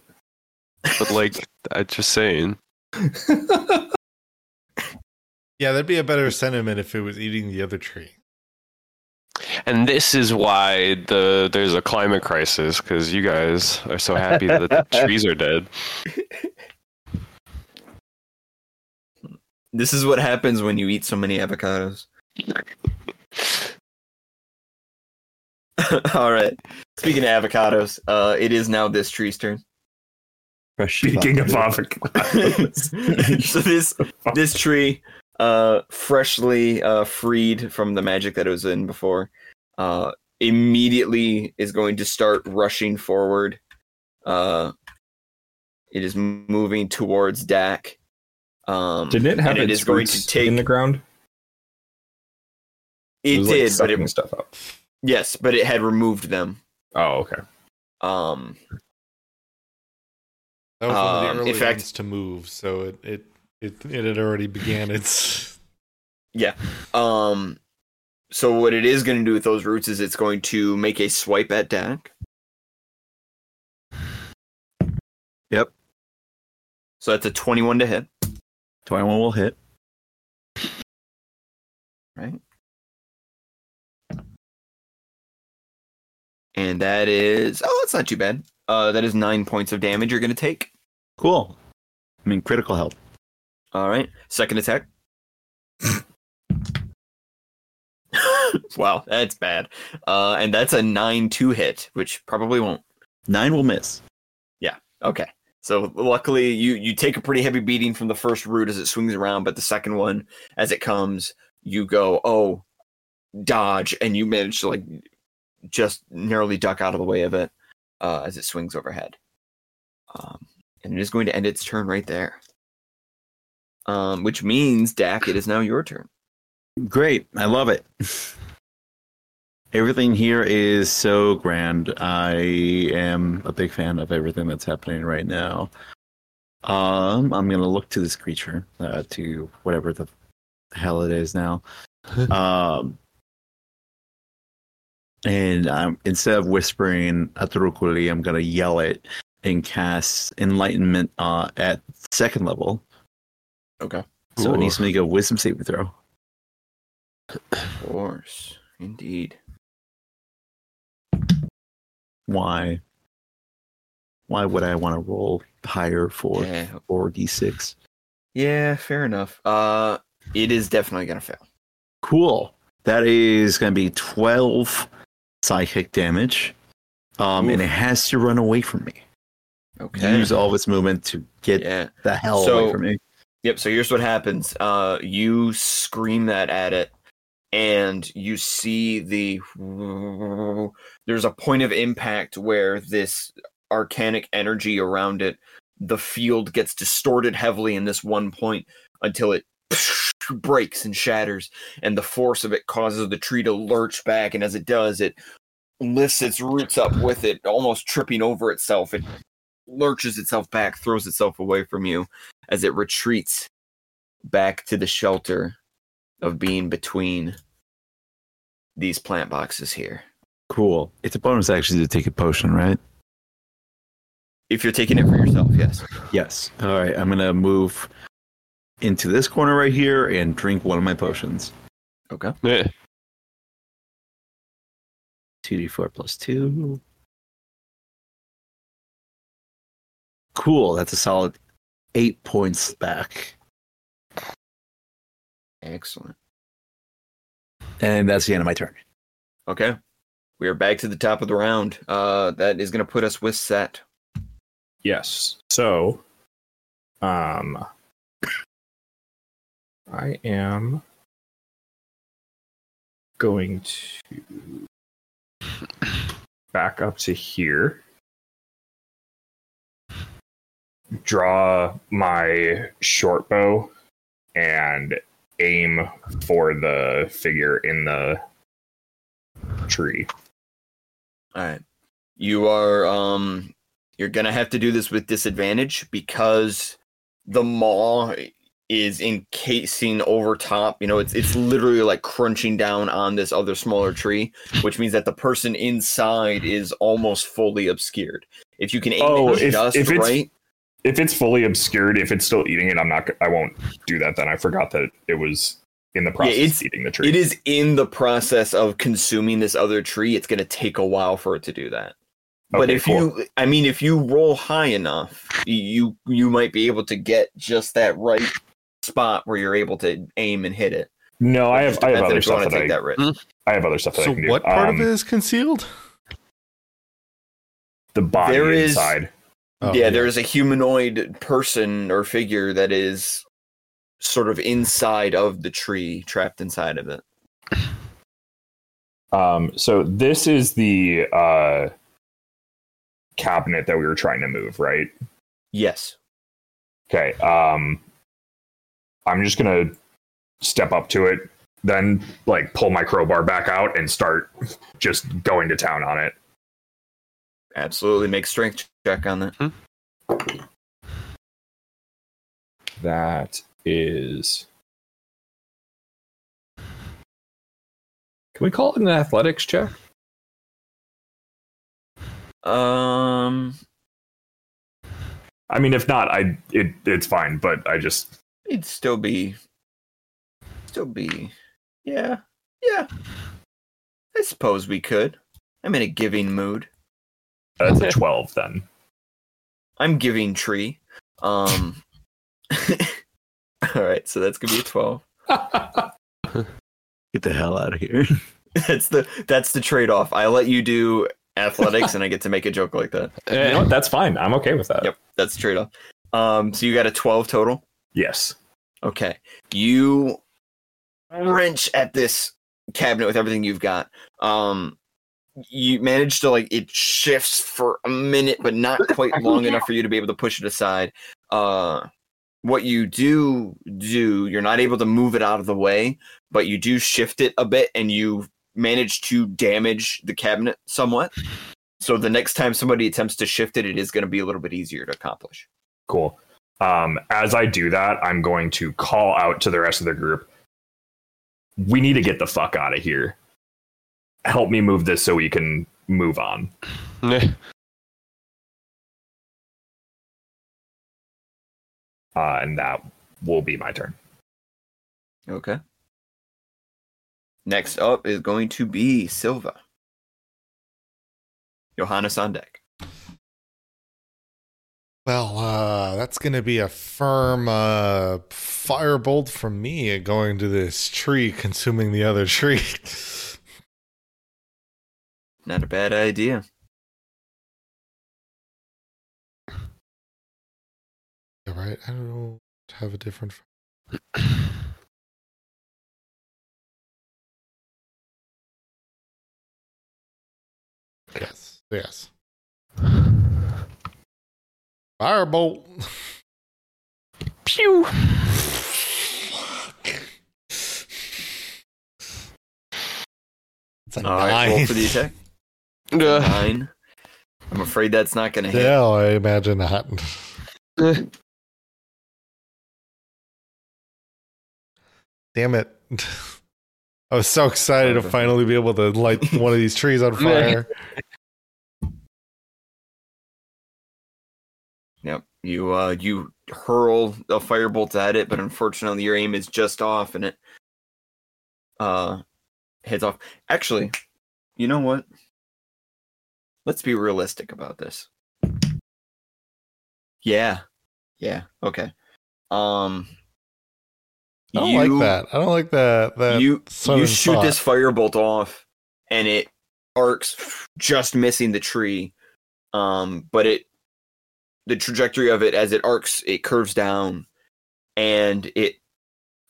but like I'm just saying. Yeah, that'd be a better sentiment if it was eating the other tree. And this is why the there's a climate crisis because you guys are so happy that the trees are dead. This is what happens when you eat so many avocados. All right. Speaking of avocados, uh, it is now this tree's turn. Fresh Speaking of avocados. so this this tree, uh, freshly uh, freed from the magic that it was in before, uh, immediately is going to start rushing forward. Uh, it is moving towards Dak. Um, Didn't it have it its going roots to take in the ground? It, was, like, did, but it stuff up. yes, but it had removed them. Oh, okay. Um, That was one of Um, the early in fact- ones to move, so it it it, it had already began its. Yeah. Um, so what it is going to do with those roots is it's going to make a swipe at Dak. Yep. So that's a twenty-one to hit, 21 will hit. right? And that is oh, that's not too bad. Uh, that is nine points of damage you're going to take. Cool. I mean, critical help. All right, second attack. wow, that's bad. Uh, and that's a nine-two hit, which probably won't. Nine will miss. Yeah. Okay. So luckily you you take a pretty heavy beating from the first root as it swings around, but the second one as it comes, you go, "Oh, dodge," and you manage to like just narrowly duck out of the way of it uh, as it swings overhead. Um, and it is going to end its turn right there. Um, which means Dak, it is now your turn. Great. I love it. Everything here is so grand. I am a big fan of everything that's happening right now. Um, I'm gonna look to this creature, uh, to whatever the hell it is now. um, and um, instead of whispering Atrukuli, I'm gonna yell it and cast Enlightenment uh, at second level. Okay. So it Ooh. needs to make a Wisdom saving throw. Of course, indeed. why why would I want to roll higher for Yeah, four d six? yeah, fair enough. Uh, it is definitely gonna fail. Cool. That is going to be twelve psychic damage, um, and it has to run away from me. Okay. Use all of its movement to get Yeah. the hell So- away from me. Yep. So here's what happens. Uh, you scream that at it, and you see the. There's a point of impact where this arcanic energy around it, the field gets distorted heavily in this one point until it breaks and shatters, and the force of it causes the tree to lurch back, and as it does, it lifts its roots up with it, almost tripping over itself. It lurches itself back, throws itself away from you as it retreats back to the shelter of being between these plant boxes here. Cool. It's a bonus actually to take a potion, right? If you're taking it for yourself, yes. Yes. All right. I'm gonna move into this corner right here and drink one of my potions. Okay. Yeah. Two d four plus two. Cool. That's a solid eight points back. Excellent. And that's the end of my turn. Okay. We are back to the top of the round. Uh, that is going to put us with Set. Yes. So, um, I am going to back up to here, draw my short bow, and aim for the figure in the tree. All right. You are um you're going to have to do this with disadvantage because the maw is encasing over top. You know, it's it's literally like crunching down on this other smaller tree, which means that the person inside is almost fully obscured. If you can aim Oh, it if- just if right, if it's fully obscured, if it's still eating it, I'm not. I won't do that. Then I forgot that it was in the process yeah, it's- of eating the tree. It is in the process of consuming this other tree. It's going to take a while for it to do that. But if cool. you, I mean, if you roll high enough, you you might be able to get just that right spot where you're able to aim and hit it. No, I have. I have depends other if you wanna stuff that I. take that risk. I have other stuff that I So can do. what part Um, of it is concealed? The body There is- inside. Oh, yeah, there is a humanoid person or figure that is sort of inside of the tree, trapped inside of it. Um, so this is the uh, cabinet that we were trying to move, right? Yes. Okay. Um, I'm just gonna step up to it, then like pull my crowbar back out and start just going to town on it. Absolutely. Make strength check on that. That is. Can we call it an athletics check? Um, I mean, if not, I it it's fine. But I just it'd still be, still be, yeah, yeah. I suppose we could. I'm in a giving mood. That's a twelve then. I'm giving tree. Um. all right, so that's gonna be a twelve. Get the hell out of here. That's the that's the trade off. I let you do athletics, and I get to make a joke like that. You know what? That's fine. I'm okay with that. Yep, that's the trade off. Um, so you got a twelve total. Yes. Okay. You wrench at this cabinet with everything you've got. Um you manage to like it shifts for a minute but not quite long enough for you to be able to push it aside. Uh what you do do, you're not able to move it out of the way, but you do shift it a bit and you manage to damage the cabinet somewhat. So the next time somebody attempts to shift it, it is going to be a little bit easier to accomplish. Cool. Um, as I do that, I'm going to call out to the rest of the group. We need to get the fuck out of here. Help me move this so we can move on. Uh, and that will be my turn. Okay. Next up is going to be Sylva. Johannes on deck. Well, uh, that's going to be a firm uh, firebolt from me going to this tree, consuming the other tree. Not a bad idea. All right, I don't have a different. Yes, yes. Firebolt. Pew. It's a All right, roll for the attack. Uh, Nine. I'm afraid that's not going to hit. Yeah, I imagine not. Damn it. I was so excited to finally be able to light one of these trees on fire. Yep. You uh you hurl a firebolt at it, but unfortunately your aim is just off and it uh heads off. Actually, you know what? Let's be realistic about this. Yeah. Yeah. Okay. Um I don't you- like that. I don't like that. that you you shoot thought. this firebolt off and it arcs just missing the tree um but it the trajectory of it as it arcs it curves down and it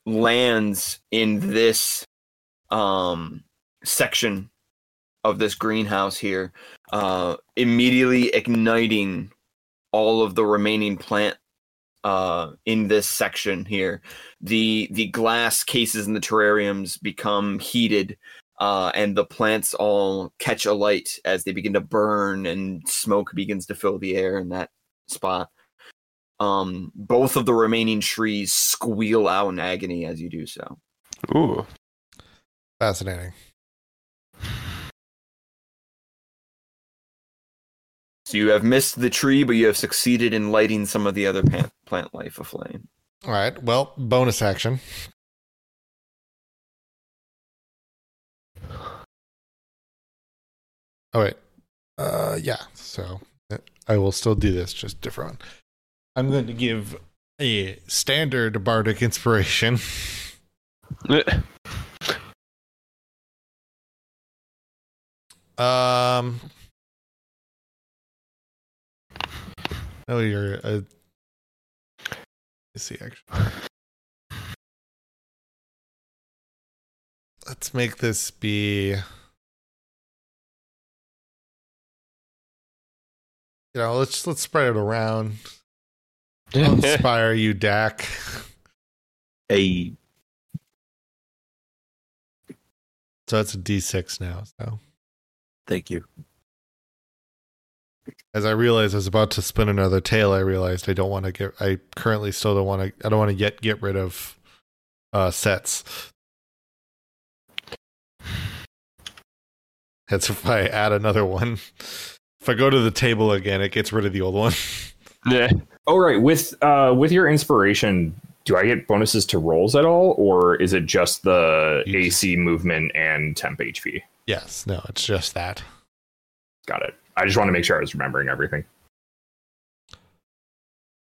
lands in this um section of this greenhouse here uh immediately igniting all of the remaining plant uh in this section here the the glass cases in the terrariums become heated uh, and the plants all catch alight as they begin to burn and smoke begins to fill the air in that spot um, both of the remaining trees squeal out in agony as you do so Ooh. Fascinating. So you have missed the tree, but you have succeeded in lighting some of the other plant, plant life aflame. All right. Well, bonus action. Oh wait. Uh yeah. So I will still do this, just different. I'm going to give a standard bardic inspiration. Um Oh, you're a Let's see actually. Let's make this be you know, let's let's spread it around. I'll inspire you, Dak. A So that's a D6 now. So thank you. As I realized I was about to spin another tale, I realized I don't want to get. I currently still don't want to. I don't want to yet get rid of uh, sets. That's if I add another one. If I go to the table again, it gets rid of the old one. yeah. Oh right, with uh with your inspiration, do I get bonuses to rolls at all, or is it just the AC movement and temp HP? yes, no, it's just that. Got it. I just want to make sure I was remembering everything.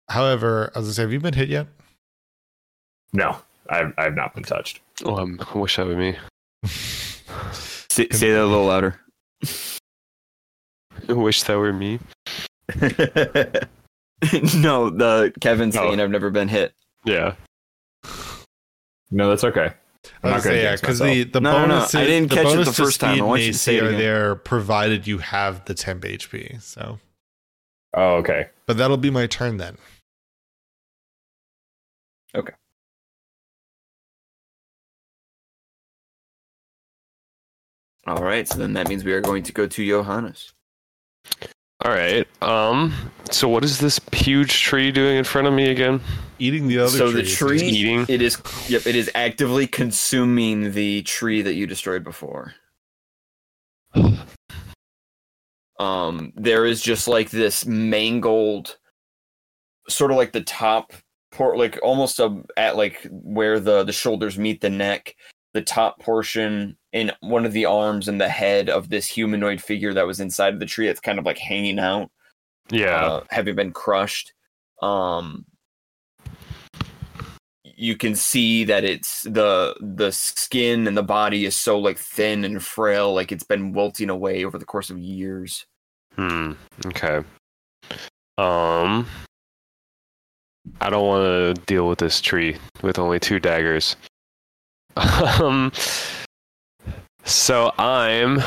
However, as I say, have you been hit yet? No, I've I've not been touched. Oh, I'm- I wish that were me. Say, say that a little louder. I wish that were me. no, the Kevin's No. saying I've never been hit. Yeah. No, that's okay. I'm not gonna say, yeah, because the, the No, no, no, I didn't the catch it the bonus to first time. I speed want and you to say AC are there provided you have the temp HP. So, Oh, okay. but that'll be my turn then. Okay. All right, so then that means we are going to go to Johannes. All right. Um. So what is this huge tree doing in front of me again? Eating the other so the trees. tree, eating? it is, yep, it is actively consuming the tree that you destroyed before. Um, there is just like this mangled, sort of like the top port, like almost a, at like where the the shoulders meet the neck, the top portion in one of the arms and the head of this humanoid figure that was inside of the tree. It's kind of like hanging out Yeah. uh, having been crushed. Um, you can see that it's the the skin and the body is so like thin and frail, like it's been wilting away over the course of years. Hmm. Okay. Um. I don't want to deal with this tree with only two daggers. Um. So I'm.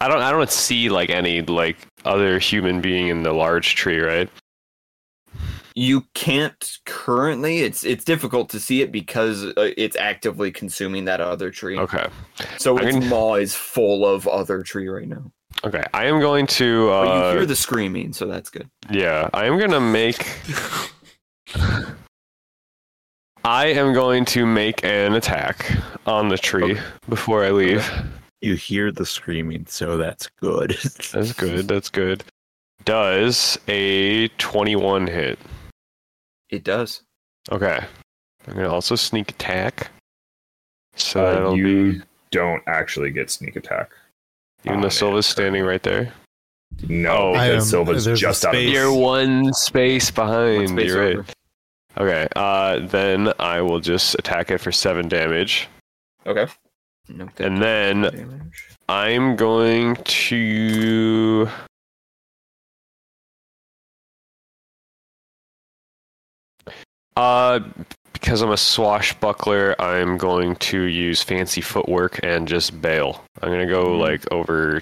I don't. I don't see like any like other human being in the large tree, right? You can't currently. It's it's difficult to see it because uh, it's actively consuming that other tree. Okay. So I its can- maw is full of other tree right now. Okay. I am going to. But you Uh, hear the screaming, so that's good. yeah. I am gonna make. I am going to make an attack on the tree before I leave. You hear the screaming, so that's good. That's good. That's good. Does a 21 hit? It does. Okay. I'm gonna also sneak attack. So Uh, that'll you be don't actually get sneak attack. even though. Sylva's standing right there. No, Oh. Because Sylva's just out of space. You're one space One behind. space You're right. over. Okay. Uh, then I will just attack it for seven damage, Okay. Note and then damage. I'm going to. Uh, because I'm a swashbuckler, I'm going to use fancy footwork and just bail. I'm gonna go Mhm. like over.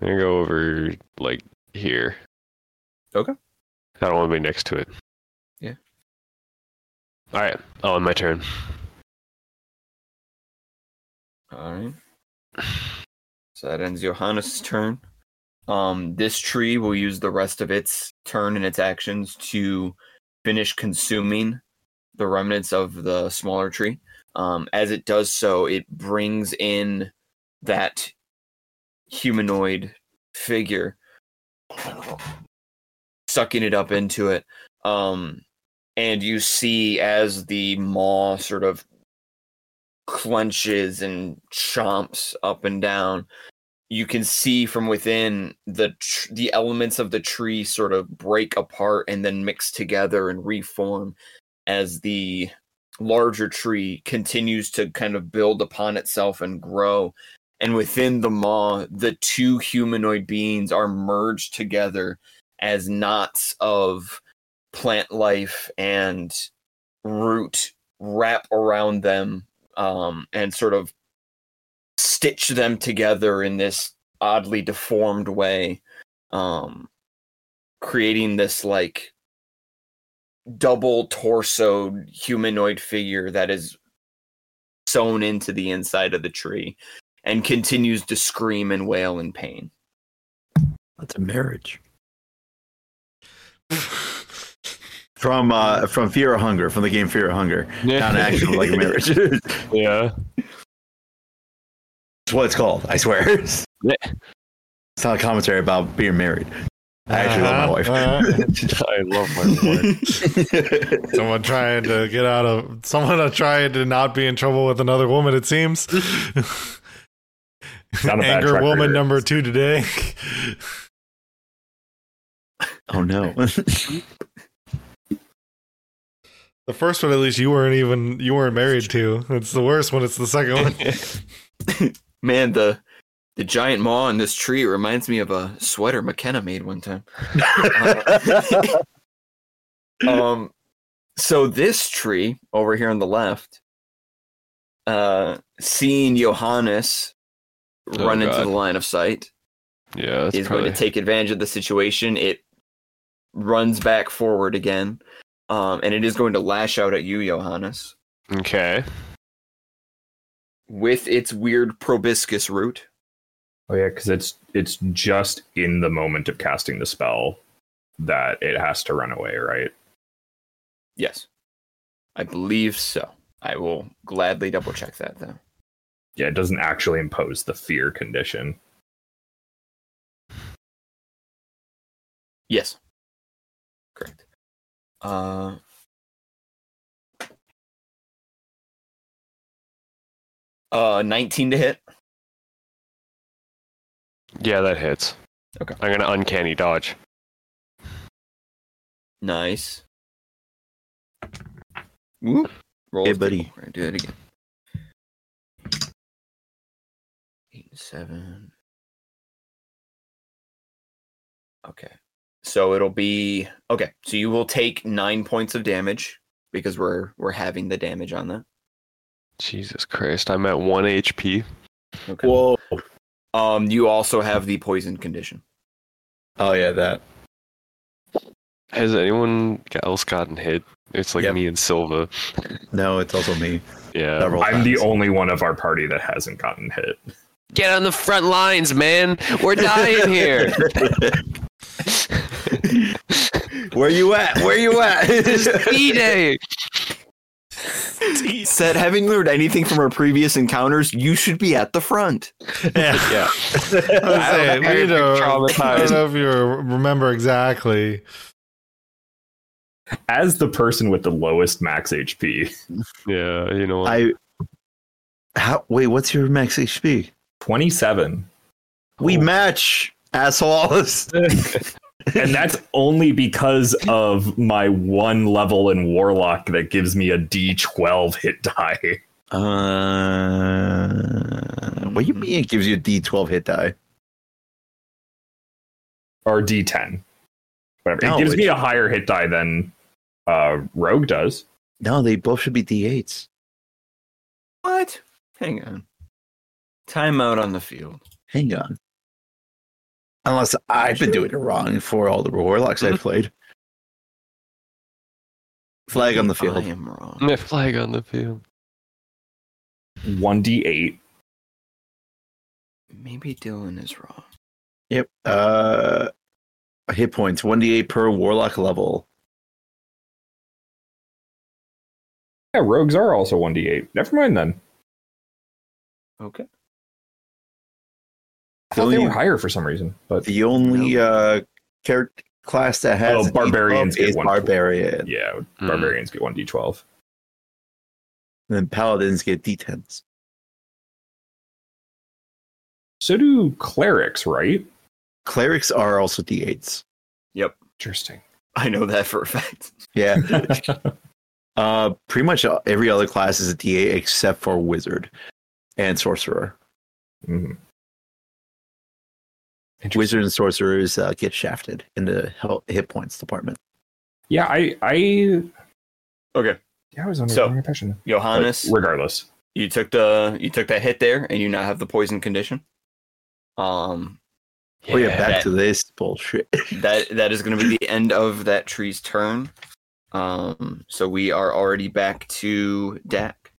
I'm gonna go over like here. Okay. I don't want to be next to it. Yeah. All right. Oh, my turn. All right. So that ends Johannes' turn. Um, this tree will use the rest of its turn and its actions to finish consuming the remnants of the smaller tree. Um, as it does so, it brings in that humanoid figure, sucking it up into it. Um, and you see as the maw sort of clenches and chomps up and down you can see from within the tr- the elements of the tree sort of break apart and then mix together and reform as the larger tree continues to kind of build upon itself and grow and within the maw the two humanoid beings are merged together as knots of plant life and root wrap around them um, and sort of stitch them together in this oddly deformed way, um, creating this like double torsoed humanoid figure that is sewn into the inside of the tree and continues to scream and wail in pain. That's a marriage. From uh from Fear & Hunger, from the game Fear & Hunger. Down to actually like a marriage. yeah. It's what it's called, I swear. It's not a commentary about being married. I actually love my wife. Uh-huh, I love my wife. someone trying to get out of someone trying to not be in trouble with another woman. It seems. Not a Anger track woman number two today. Oh no. The first one, at least, you weren't even you weren't married to. It's the worst when it's the second one. Man, the the giant maw in this tree reminds me of a sweater McKenna made one time. um so this tree over here on the left uh seeing Johannes Oh, run into the line of sight Yeah, that's is probably, going to take advantage of the situation it runs back forward again um and it is going to lash out at you Johannes okay. with its weird proboscis root Oh yeah, because it's it's just in the moment of casting the spell that it has to run away, right? yes i believe so i will gladly double check that though Yeah, it doesn't actually impose the fear condition. Yes. Correct. Uh Uh 19 to hit. Yeah, that hits. Okay. I'm gonna uncanny dodge. Nice. Whoop. Roll Hey, buddy. We're gonna do it again. Eight and seven. Okay. So it'll be okay. So you will take nine points of damage because we're we're having the damage on that. Jesus Christ, I'm at one HP. Okay. Whoa. Um, you also have the poison condition. Oh yeah, that. Has anyone else gotten hit? It's like Yep. me and Sylva. No, it's also me. Yeah. Several I'm the only one of our party that hasn't gotten hit. Get on the front lines, man. We're dying here. Where you at? Where you at? It is E day. Said, having learned anything from our previous encounters, you should be at the front. yeah. Yeah. I was saying, we I'm don't, I don't know if you remember exactly. As the person with the lowest max HP, Yeah, you know what? I. How? Wait, what's your max HP? 27. We oh. match, assholes. and that's only because of my one level in Warlock that gives me a D12 hit die. Uh, what do you mean it gives you a D12 hit die? Or D10. Whatever. No, it gives me a higher hit die than uh, Rogue does. No, they both should be D8s. What? Hang on. Timeout on the field. Hang on. Unless I've been doing it wrong for all the warlocks I've played. Flag on the field. I am wrong. Yeah, flag on the field. 1D8. Maybe Dylan is wrong. Yep. Uh, hit points 1d8 per warlock level. Yeah, rogues are also 1d8. Never mind then. Okay. I thought they only- were higher for some reason, but The only uh, character class that has Oh, barbarians get is one. barbarian, yeah, Hmm. barbarians get one d12. and then paladins get D10s. So do clerics, right? Clerics are also D8s. Yep, Interesting. I know that for a fact. Yeah, uh, pretty much every other class is a D8 except for wizard and sorcerer. Mhm. Interesting. Wizard and sorcerers uh, get shafted in the hel- hit points department. Yeah, I, I, Okay, yeah, I was under So- the impression. But Johannes, regardless, you took the you took that hit there, and you now have the poison condition. Um, oh yeah, back that- to this bullshit. that that is going to be the end of that tree's turn. Um, so we are already back to Dak.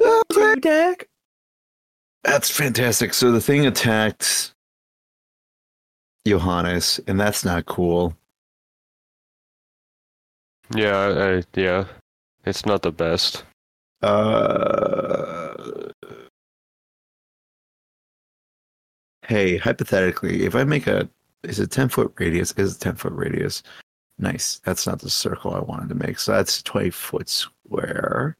To Dak. That's fantastic. So the thing attacked Johannes, and that's not cool. Yeah, I, yeah. It's not the best. Uh, hey, hypothetically, if I make a is it ten foot radius? Is it ten foot radius? Nice. That's not the circle I wanted to make. So that's twenty foot square.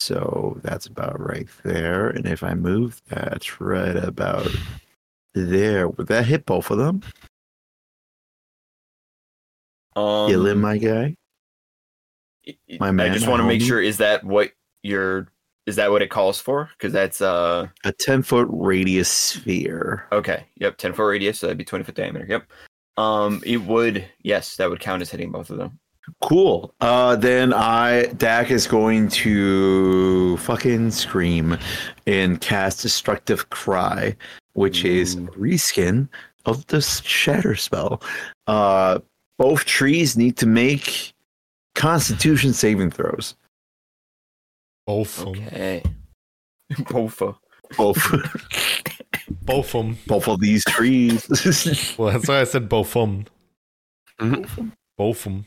So that's about right there. And if I move that right about there, would that hit both of them? Um, Kill him, my guy. my man, I just want to make homie. sure is that what you're is that what it calls for? Because that's uh A ten foot radius sphere. okay. Yep, ten foot radius. So that'd be twenty foot diameter. Yep. Um, it would yes, that would count as hitting both of them. Cool. Uh, then I Dak is going to fucking scream and cast Destructive Cry, which is a reskin of the Shatter spell. Uh, both trees need to make Constitution saving throws. Both of them. Okay. Bofa. Both, Both of them. both of these trees. Well, that's why I said both of them. Both of them.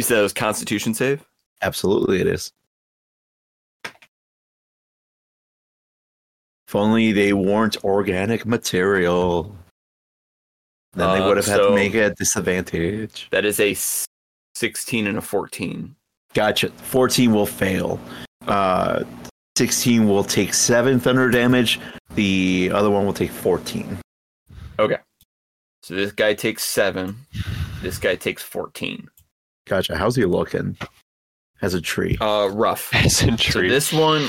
You said it was Constitution save. Absolutely, it is. If only they weren't organic material, then they Uh, would have had to make it a disadvantage. That is a sixteen and a fourteen. Gotcha. 14 will fail. Uh, 16 will take 7 thunder damage. The other one will take 14. Okay. So this guy takes seven. This guy takes fourteen. Gotcha. How's he looking? As a tree. Uh, rough. As a tree. So this one,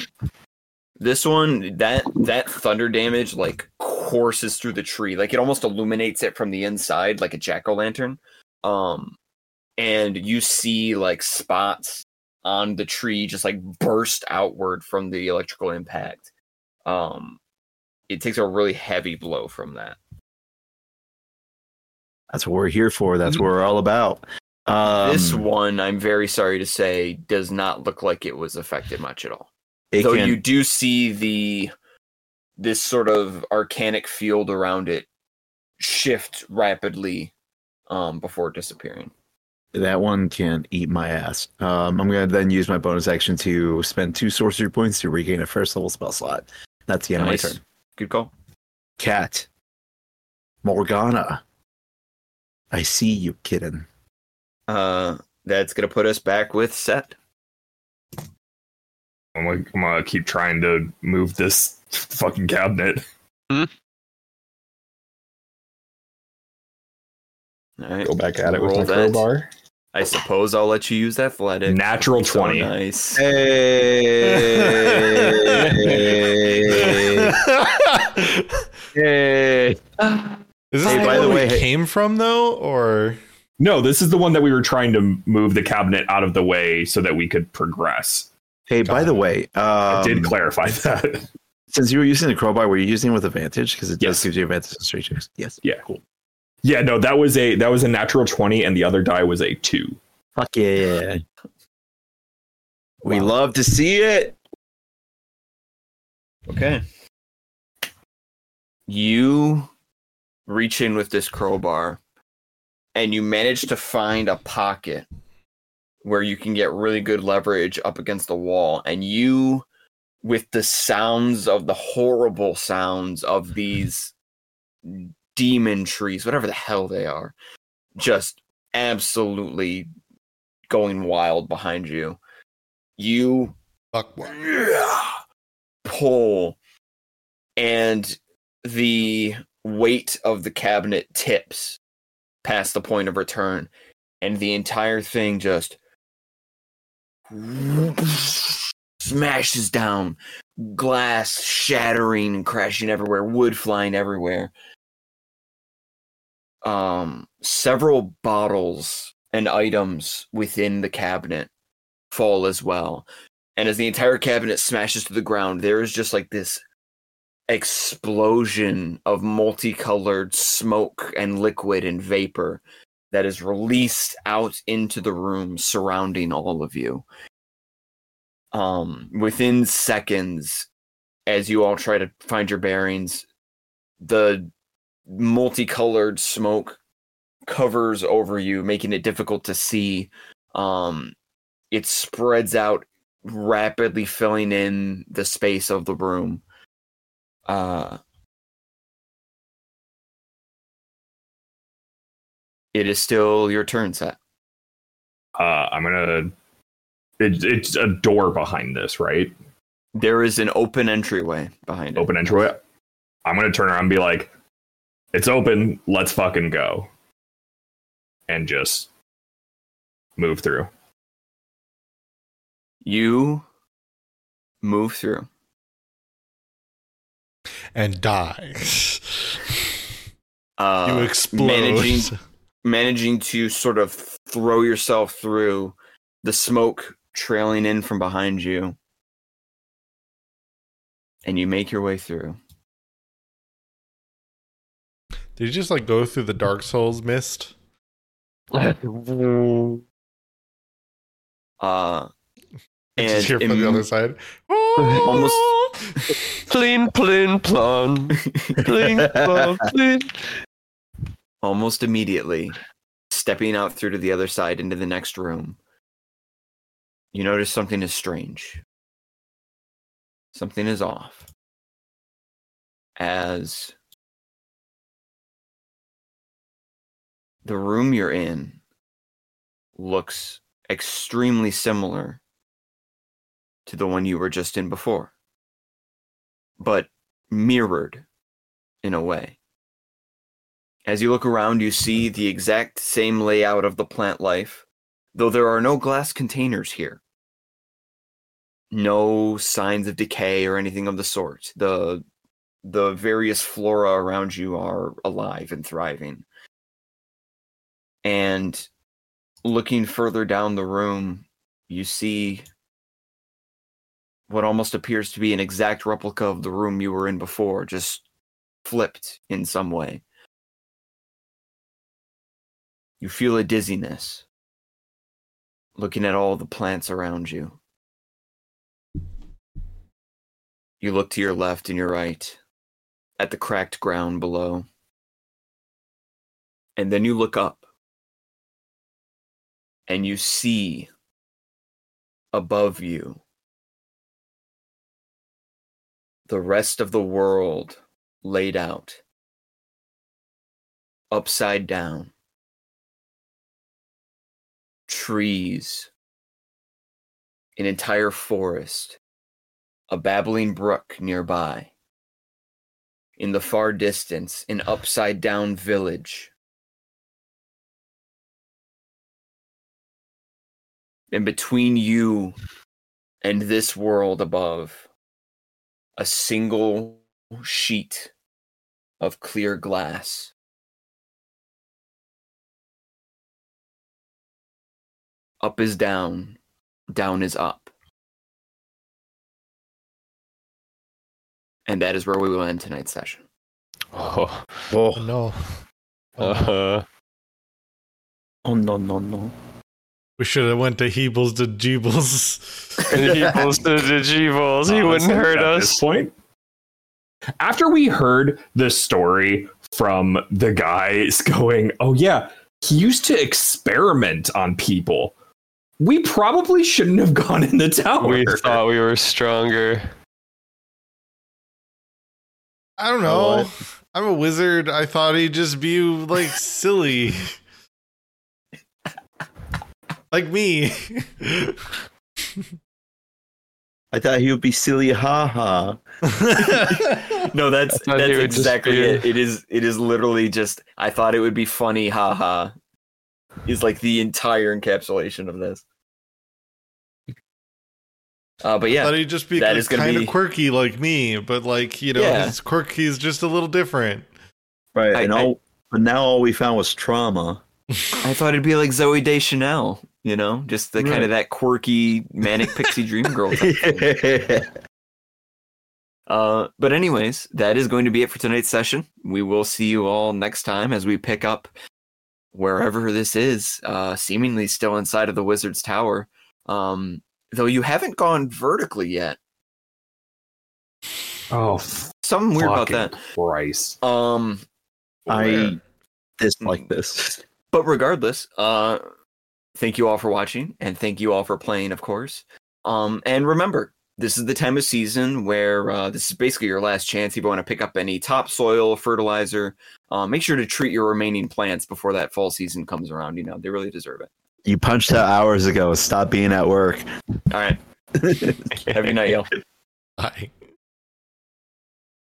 this one, that that thunder damage like courses through the tree, like it almost illuminates it from the inside, like a jack o' lantern. Um, and you see like spots on the tree just like burst outward from the electrical impact. Um, it takes a really heavy blow from that. That's what we're here for. That's what we're all about. Um, this one, I'm very sorry to say, does not look like it was affected much at all. Though can- you do see the this sort of arcanic field around it shift rapidly um, before disappearing. that one can eat my ass. Um, I'm going to then use my bonus action to spend two sorcery points to regain a first level spell slot. That's the end Nice. of my turn. Good call. Cat. Morgana. I see you, kitten. Uh, that's gonna put us back with Set. I'm gonna, I'm gonna keep trying to move this fucking cabinet. All right. Go back at it with Roll my that. crowbar. I suppose I'll let you use that athletic. Natural So 20. nice. Hey. hey. hey. Is this Hey, by the we way, hey- came from though, or No, this is the one that we were trying to move the cabinet out of the way so that we could progress. Hey, by the way, I um, did clarify that. since you were using the crowbar, were you using it with advantage? Because it does Yes. give you advantage in straight checks. Yes. Yeah. Cool. yeah, no, that was a that was a natural 20 and the other die was a 2. Fuck yeah. We Wow. love to see it. Okay. You reach in with this crowbar and you manage to find a pocket where you can get really good leverage up against the wall and you with the sounds of the horrible sounds of these demon trees, whatever the hell they are, just absolutely going wild behind you. You pull, and the weight of the cabinet tips past the point of return, and the entire thing just smashes down, glass shattering and crashing everywhere, wood flying everywhere. Um, several bottles and items within the cabinet fall as well. And as the entire cabinet smashes to the ground, there is just like this explosion of multicolored smoke and liquid and vapor that is released out into the room surrounding all of you. Um, within seconds, as you all try to find your bearings, the multicolored smoke covers over you, making it difficult to see. Um, it spreads out, rapidly filling in the space of the room. Uh, it is still your turn, Set. Uh, I'm gonna. It, it's a door behind this, right? There is an open entryway behind it. Open entryway. I'm gonna turn around and be like, "It's open. Let's fucking go," and just move through. You move through. And die. Uh, you explode. Managing, managing to sort of throw yourself through the smoke trailing in from behind you. And you make your way through. Did you just like go through the Dark Souls mist? Uh, And just hear from the other side. Almost- Plin, plin, plon. Plin, plon, plin. almost immediately, stepping out through to the other side into the next room, you notice something is strange. Something is off. As the room you're in looks extremely similar to the one you were just in before, but mirrored in a way. As you look around, you see the exact same layout of the plant life, though there are no glass containers here. No signs of decay or anything of the sort. The the various flora around you are alive and thriving. And looking further down the room, you see what almost appears to be an exact replica of the room you were in before, just flipped in some way. You feel a dizziness looking at all the plants around you. You look to your left and your right at the cracked ground below. And then you look up and you see above you the rest of the world laid out upside down trees, an entire forest, a babbling brook nearby. In the far distance, an upside down village. And between you and this world above, a single sheet of clear glass. Up is down, down is up. And that is where we will end tonight's session. Oh, Oh, Oh, no. uh, oh no, no, no. We should have went to Heebles to Jeebles. he posted the G-Balls. He wouldn't hurt at us. This point, after we heard the story from the guys going, "Oh yeah, he used to experiment on people," we probably shouldn't have gone in the tower. We thought we were stronger. I don't know. I'm a wizard. I thought he'd just be like silly. like me. I thought he would be silly, ha ha. No, that's that's he would just exactly it. It is it is literally just I thought it would be funny, haha. Is like the entire encapsulation of this. Uh, but yeah, thought he'd just be that like, is gonna kind be- of quirky like me, but like, you know, Yeah. his quirky is just a little different. Right, I- and I- all, but now all we found was trauma. I thought it'd be like Zooey Deschanel, you know, just the kind of that quirky manic pixie dream girl. thing. Uh, but anyways, that is going to be it for tonight's session. We will see you all next time as we pick up wherever this is, uh, seemingly still inside of the Wizard's Tower. Um, though you haven't gone vertically yet. Oh, Something weird about that. Christ. Um, I dislike this. but regardless, uh, thank you all for watching and thank you all for playing, of course. Um, and remember, this is the time of season where uh, this is basically your last chance. If you want to pick up any topsoil, fertilizer, uh, make sure to treat your remaining plants before that fall season comes around. You know, they really deserve it. You punched out hours ago. Stop being at work. All right. Have a good night, y'all. I